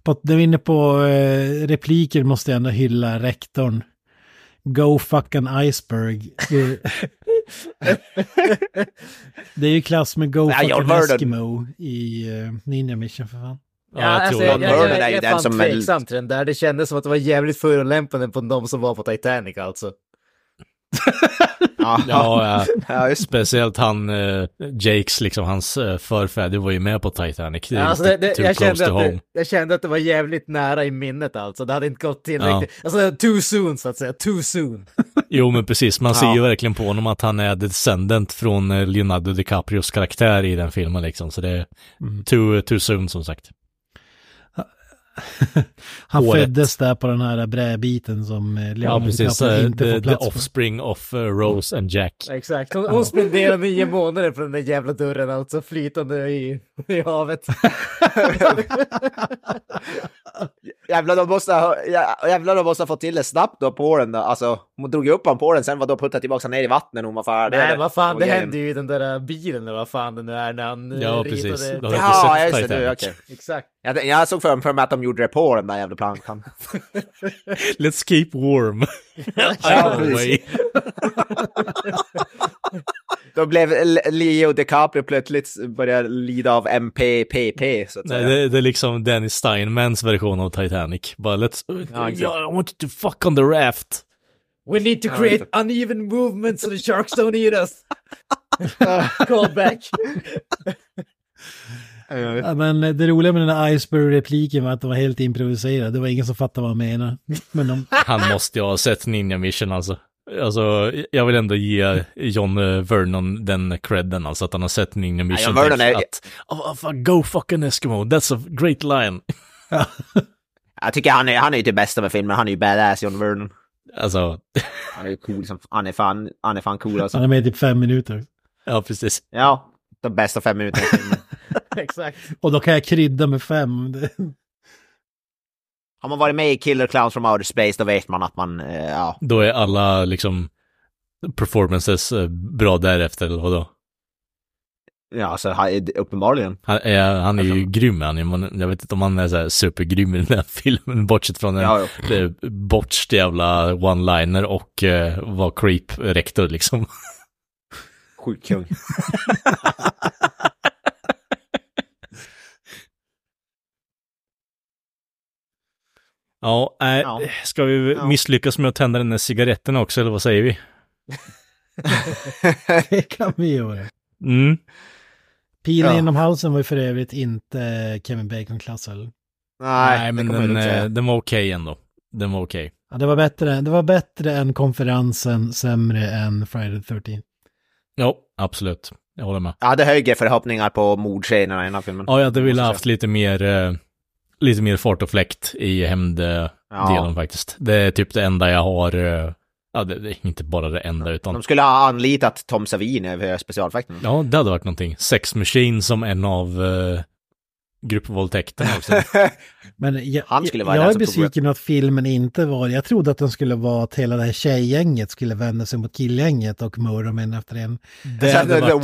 På, när vi är inne på eh, repliker måste jag ändå hylla rektorn. Go fuck an iceberg. Det, är ju klass med Go Ja, fuck an. Eskimo i uh, Ninja Mission för fan. Ja, Ja, jag alltså, jag, det. jag, jag, är jag, den är fan som är- tveksam till den där. Det kändes som att det var jävligt förolämpande på de som var på Titanic alltså. Ja, Ja, ja. ja just speciellt han, eh, Jakes, liksom hans eh, förfäder var ju med på Titanic. Det är Alltså, det, det, jag, kände att det, jag kände att det var jävligt nära i minnet alltså. Det hade inte gått tillräckligt. Alltså too soon så att säga. Too soon. Jo, men precis. Man ser Ja. ju verkligen på honom att han är descendent från eh, Leonardo DiCaprios karaktär i den filmen liksom. Så det är Mm. too, too soon som sagt. Han Håret. föddes där på den här brädbiten som eh, Ja, Leonardo precis. DiCaprio eh, inte The, får the plats på. offspring of eh, Rose and Jack. Exakt. Hon, hon spenderade nio månader på den där jävla dörren alltså. Flytande i, i havet. Jävlar, de måste ha, jä- jävlar, de måste ha fått till det snabbt då på den då. Alltså, hon drog upp honom på den, sen var då puttade tillbaka honom ner i vattnet hon var färdig. Nej, vad fan, det hände ju i den där bilen eller vad fan det nu är när han Ja, precis. Ja, just det, okej. Exakt. Jag, jag såg för, för mig att de gjorde det på den där jävla plankan. Let's keep warm. Då blev Leo DiCaprio plötsligt började lida av MPPP, så att Nej, det, det är liksom Danny Steinmans version av Titanic. Bara let's... Ja. Yeah, I want you to fuck on the raft. We need to create uneven movements so the sharks don't eat us. Call back. Ja, men det roliga med den där Iceberg-repliken var att det var helt improviserat. Det var ingen som fattade vad han menade. Men de, Han måste ju ha sett Ninja Mission alltså. Alltså, jag vill ändå ge John eh, Vernon den credden, alltså att han har sett Ninja Mission. John Vernon är- Att, oh, fuck, go fucking Eskimo, that's a great line. Jag tycker han är, han är ju det bästa med filmen, han är ju badass, John Vernon. Alltså, Han är ju cool som, han är fan, han är fan cool alltså. han är med i typ fem minuter. ja precis. Ja, de bästa fem minuterna i filmen. Exakt. Och då kan jag krydda med fem. Har man varit med i Killer Clowns from Outer Space, då vet man att man, eh, ja. Då är alla liksom performances eh, bra därefter, eller vadå? Ja, alltså ha- uppenbarligen. Han är, han är ju grym, han är, jag vet inte om han är så här supergrym i den här filmen, bortsett från en Ja, ja. botched jävla one-liner och uh, var creep-rektor liksom. Sjukt kung. Ja, äh, Ja. ska vi Ja. misslyckas med att tända den där cigaretten också, eller vad säger vi? Det kan vi göra. Mm. Pilen Ja. genom halsen var ju för övrigt inte Kevin Bacon-klass eller? Nej, Nej, det men den, eh, den var okej ändå. Den var okej. Ja, det var bättre, det var bättre än konferensen, sämre än Friday the 13 Ja, absolut. Jag håller med. Jag hade högre förhoppningar på mordscenerna i den här filmen. Ja, jag hade velat haft lite mer, eh, lite mer fart och fläkt i hämnddelen Ja. faktiskt. Det är typ det enda jag har, eh, ja, det, är inte bara det enda, utan De skulle ha anlitat Tom Savini för specialeffekterna. ja, det hade varit någonting. Sex Machine som en av eh, gruppvåldtäkterna också. Men jag, Han skulle vara jag den är tog besviken att filmen inte var, jag trodde att den skulle vara att hela det här tjejgänget skulle vända sig mot killgänget och mörda en efter en. Det hade varit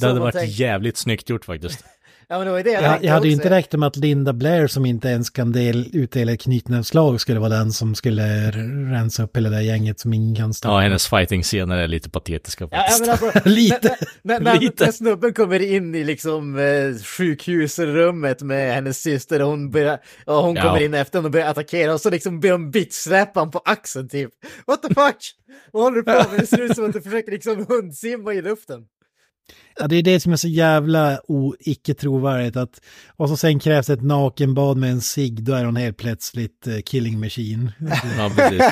det var det hade jävligt snyggt gjort faktiskt. Ja, men det var det jag, Jag, jag hade ju också. inte räknat med att Linda Blair som inte ens kan del, utdela ett knytnävsslag skulle vara den som skulle rensa upp hela det gänget som ingen kan stoppa. Ja, hennes fighting-scener är lite patetiska Ja, ja, faktiskt. men alltså, Lite. När, när, Lite. när snubben kommer in i liksom eh, sjukhusrummet med hennes syster och hon, börjar, och hon Ja. kommer in efter och börjar attackera och så liksom de bitchsläpa honom på axeln typ. What the fuck? Vad håller du på med? Det ser ut som att du försöker liksom hundsimma i luften. Ja, det är det som är så jävla o- icke trovärdigt att, och så sen krävs ett nakenbad med en cigg, då är hon helt plötsligt eh, killing machine. Ja, precis.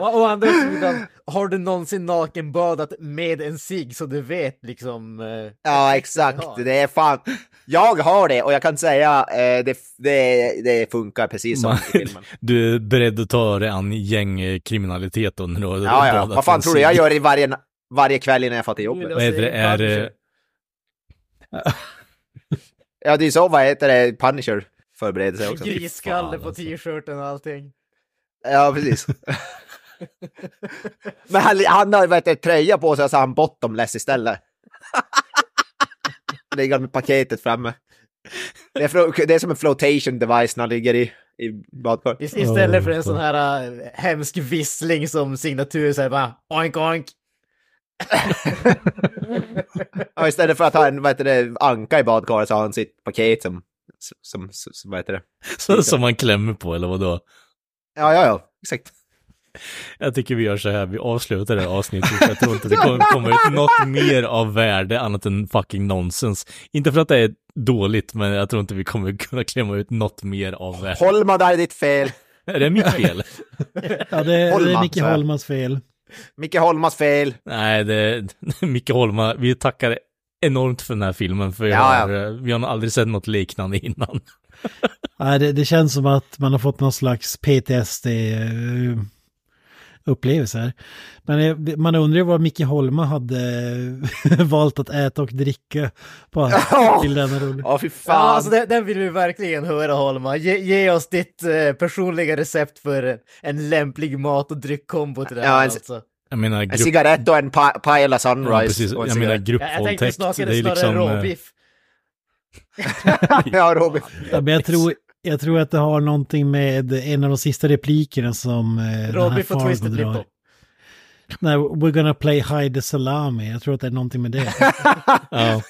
Å, andra sidan, har du någonsin nakenbadat med en cigg så du vet liksom... Eh, Ja, exakt. Det är fan... Jag har det och jag kan säga eh, det, det, det funkar precis som Man- i filmen. Du är beredd att ta dig an gängkriminalitet då när du har Ja, ja. badat Vad fan tror du jag gör i varje, varje kväll innan jag får till jobbet? Vad heter det? Är, Ja, det är så, vad heter det, Punisher förbereder sig också. Grisskalle på alltså. t-shirten och allting. Ja, precis. Men han, han har vet, du, tröja på sig och så har han bottomless istället. Ligger med paketet framme. Det är, det är som en flotation device när han ligger i, i badkar. Ist- Istället för en sån här äh, hemsk vissling som signatur så här bara oink oink. Ja, istället för att ha en vad heter det, anka i badkaret så har han sitt paket som, som, som, som vad heter det? Så, som man klämmer på, eller vadå? Ja, ja, ja, exakt. Jag tycker vi gör så här, vi avslutar det här avsnittet. Jag tror inte det kommer komma ut något mer av värde annat än fucking nonsens. Inte för att det är dåligt, men jag tror inte vi kommer kunna klämma ut något mer av värde. Holma, där är ditt fel. Är det mitt fel? Ja, det, det Holma, är Micke. Holmas fel. Micke Holmas fel. Nej, det är Micke Holma. Vi tackar enormt för den här filmen, för vi, Ja, har, ja. eh, vi har aldrig sett något liknande innan. Nej, det, det känns som att man har fått någon slags PTSD upplevelse här. Men eh, man undrar ju vad Micke Holma hade valt att äta och dricka på till denna rulle. Ja, fy Ja, fan. alltså den, den vill vi verkligen höra Holma. Ge, ge oss ditt eh, personliga recept för en lämplig mat och dryckkombo till det här Ja, en- alltså. Jag menar, En grupp... cigarett och en pa Paella Sunrise. Ja, precis. en Jag menar cigarett. Jag, jag tänkte gruppvåldtäkt. snarare, Det är snarare liksom... eh, råbiff. ja, Robin. Ja, men jag tror, jag tror att det har någonting med en av de sista replikerna som eh, och Fargo twisted drar. nipple. Nej, we're gonna play hide the salami. Jag tror att det är någonting med det. Ja,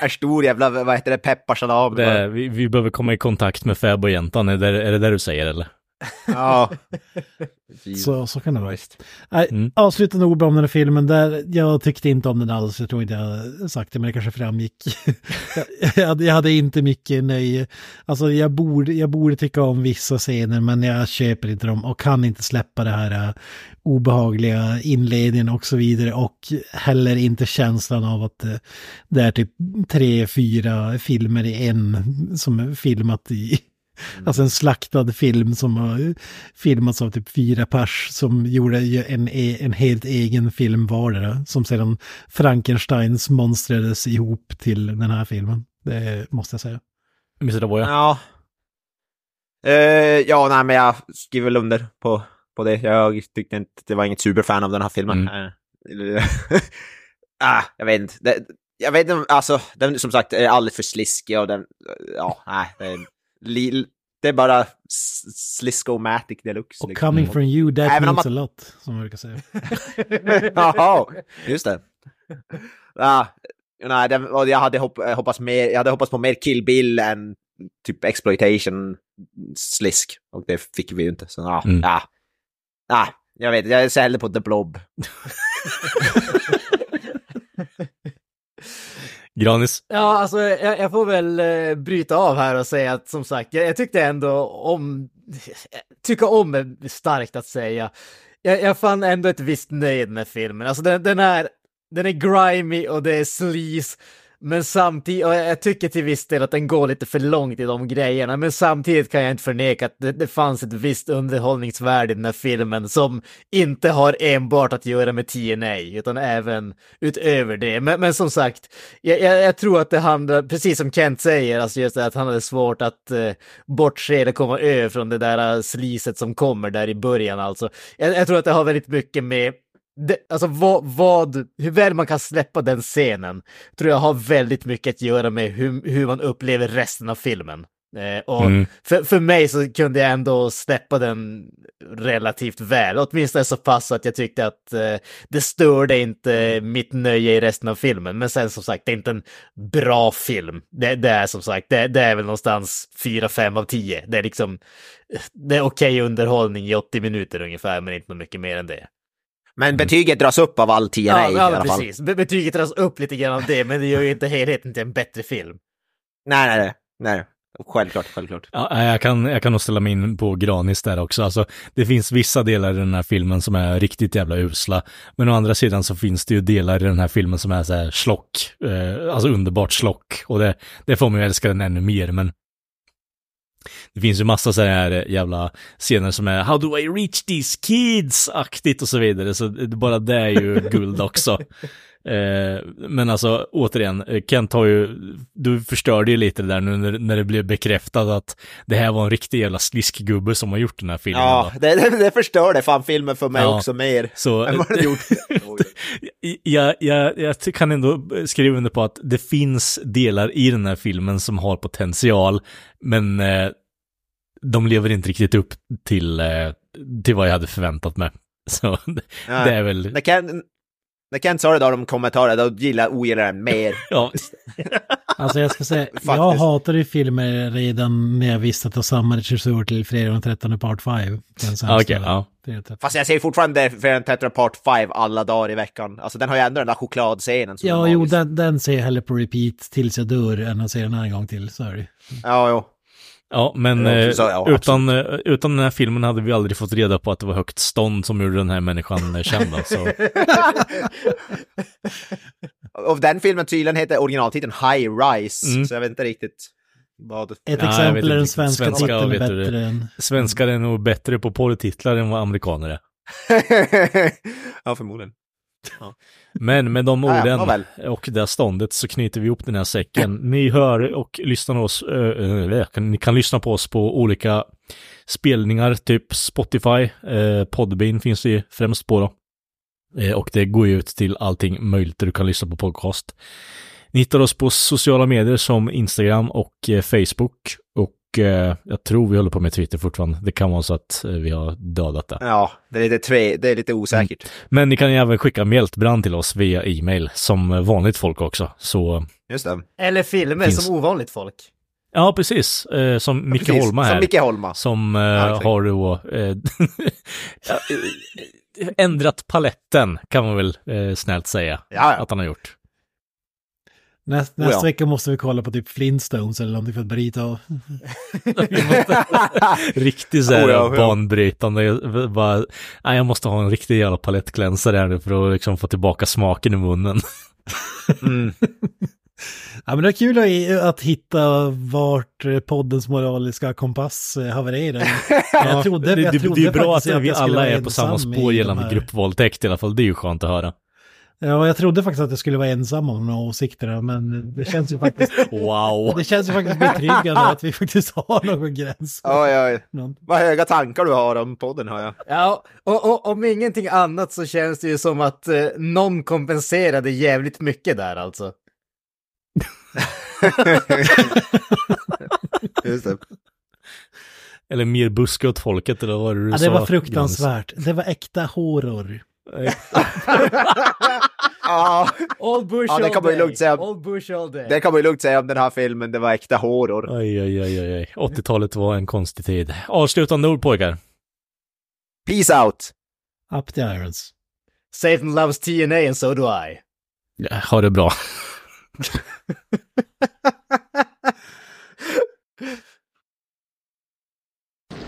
En stor jävla, vad heter det, pepparsalami. det, vi, vi behöver komma i kontakt med fäbodjäntan, är det, är det där du säger eller? Ja. Så, så kan det vara. Nej, Mm. Avslutande ord om den här filmen, där jag tyckte inte om den alls, jag tror inte jag sagt det, men det kanske framgick. jag, hade, jag hade inte mycket nöje. Alltså jag borde, jag borde tycka om vissa scener, men jag köper inte dem och kan inte släppa det här uh, obehagliga inledningen och så vidare. Och heller inte känslan av att uh, det är typ tre, fyra filmer i en som är filmat i Alltså en slaktad film som har filmats av typ fyra pers som gjorde en, e- en helt egen film vardera. Som sedan Frankensteins monstrades ihop till den här filmen. Det måste jag säga. Mr. Ja. Eh, ja, nej, men jag skriver väl under på, på det. Jag tyckte inte, det var inget superfan av den här filmen. Eh, ah, jag vet inte. Det, jag vet inte, alltså, den som sagt är alldeles för sliskig och den, ja, nej, det det är bara sliskomatic deluxe. Och liksom. coming from you, that Även means man- a lot, som man brukar säga. Jaha, just det. Ja, nej, det, och jag hade hopp, hoppats mer, jag hade hoppats på mer Kill Bill än typ exploitation slisk. Och det fick vi ju inte. Så ja, Mm. ja. ja jag vet jag ser hellre på The Blob. Granis? Ja, alltså jag, jag får väl eh, bryta av här och säga att som sagt, jag, jag tyckte ändå om, tycka om är starkt att säga. Jag, jag fann ändå ett visst nöje med filmen. Alltså den, den är, den är grimy och det är sleaze. Men samtidigt, och jag tycker till viss del att den går lite för långt i de grejerna, men samtidigt kan jag inte förneka att det, det fanns ett visst underhållningsvärde i den här filmen som inte har enbart att göra med TNA, utan även utöver det. Men, men som sagt, jag, jag, jag tror att det handlar, precis som Kent säger, alltså just det att han hade svårt att eh, bortse eller komma över från det där sliset som kommer där i början alltså. Jag, jag tror att det har väldigt mycket med det, alltså vad, vad, hur väl man kan släppa den scenen tror jag har väldigt mycket att göra med hur, hur man upplever resten av filmen. Eh, och Mm. för, för mig så kunde jag ändå släppa den relativt väl, åtminstone så pass att jag tyckte att eh, det störde inte mitt nöje i resten av filmen. Men sen som sagt, det är inte en bra film. Det, det är som sagt, det, det är väl någonstans 4-5 av 10. Det är liksom, det är okej underhållning i 80 minuter ungefär, men inte mycket mer än det. Men betyget dras upp av all TNA Ja, i ja alla fall. precis. Be- Betyget dras upp lite grann av det, men det gör ju inte helheten till en bättre film. Nej, nej, nej. nej. Självklart, självklart. Ja, jag kan, jag kan nog ställa mig in på Granis där också. Alltså, det finns vissa delar i den här filmen som är riktigt jävla usla. Men å andra sidan så finns det ju delar i den här filmen som är så här slock. Eh, alltså underbart slock. Och det, det får man ju älska den ännu mer, men det finns ju massa så här eh, jävla scener som är How do I reach these kids-aktigt och så vidare. Så bara det är ju guld också. Eh, men alltså återigen, eh, Kent har ju, du förstörde ju lite det där nu när, när det blev bekräftat att det här var en riktig jävla sliskgubbe som har gjort den här filmen. Ja, det, det, det förstörde fan filmen för mig Ja. också mer Så, än vad det gjort. jag, jag, jag kan ändå skriva under på att det finns delar i den här filmen som har potential, men eh, de lever inte riktigt upp till, eh, till vad jag hade förväntat mig. Så det, Ja. det är väl, När Kent, när Kent sa det då de kommentarer, då gillar, ogillar den mer. ja, Alltså jag ska säga, jag hatade ju filmer redan när jag visste att det var samma regissör till Fredag den 13 Part 5. Den sämsta. okej, ja. Den 13. Fast jag säger fortfarande Fredag Tetra Part 5 alla dagar i veckan. Alltså den har ju ändå den där chokladscenen Ja, jo, den, den ser jag hellre på repeat tills jag dör än att se den en gång till. Sorry. Ja, jo. Ja, men Ja, eh, så- ja, utan, eh, utan den här filmen hade vi aldrig fått reda på att det var högt stånd som gjorde den här människan eh, känd. Så. Och den filmen tydligen heter originaltiteln High Rise, Mm. så jag vet inte riktigt vad... Ett Ja, exempel är den svenska, Svenska, titeln är bättre än... Svenskar är nog bättre på porrtitlar än vad amerikaner är. ja, förmodligen. Men med de Ja, ja, orden nåväl. och det ståndet så knyter vi ihop den här säcken. Ni hör och lyssnar oss, eh, ni kan lyssna på oss på olika spelningar, typ Spotify, eh, Podbean finns det ju främst på då. Eh, och det går ju ut till allting möjligt där du kan lyssna på podcast. Ni hittar oss på sociala medier som Instagram och eh, Facebook. Och jag tror vi håller på med Twitter fortfarande. Det kan vara så att eh, vi har dödat det. Ja, det är lite, tre, det är lite osäkert. Men ni kan ju även skicka mjältbrand till oss via e-mail som vanligt folk också. Så Just det. Eller filmer Finns. som ovanligt folk. ja, precis. Eh, som Micke Precis, Holma här. Som Micke Holma. Som eh, exakt. har då eh, ja, eh, ändrat paletten kan man väl eh, snällt säga Ja, ja. att han har gjort. Näst, Oh, nästa ja. vecka måste vi kolla på typ Flintstones eller någonting för att bryta av. Riktigt så här Oh ja, oh banbrytande. Jag, bara, nej, jag måste ha en riktig jävla palettklänsare här nu för att liksom få tillbaka smaken i munnen. Mm. Ja, men det är kul att- att hitta vart poddens moraliska kompass eh, havererar. Jag trodde, det, jag det, trodde det är bra att faktiskt vi alla är på samma spår gällande gruppvåldtäkt i alla fall. Det är ju skönt att höra. Ja, jag trodde faktiskt att jag skulle vara ensam om de här åsikterna, men det känns ju faktiskt... Wow. Det känns ju faktiskt betryggande att vi faktiskt har någon gräns. Oj, oj. Någon- Vad höga tankar du har om podden har jag. Ja, och, och om ingenting annat så känns det ju som att eh, någon kompenserade jävligt mycket där alltså. Just det. Eller mer buske åt folket eller vad var det du Ja, sa? det var fruktansvärt. Det var äkta horror. Ja, Old Bush Ja, det all kan man ju day. lugnt säga. Old Bush all day. det kan man ju lugnt säga om den här filmen, det var äkta horror. Oj, oj, oj, oj. 80-talet var en konstig tid. Avslutande ord pojkar. Peace out! Up the irons. Satan loves TNA and so do I. Ja, ha det bra.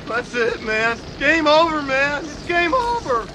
That's it, man. Game over, man. It's game over.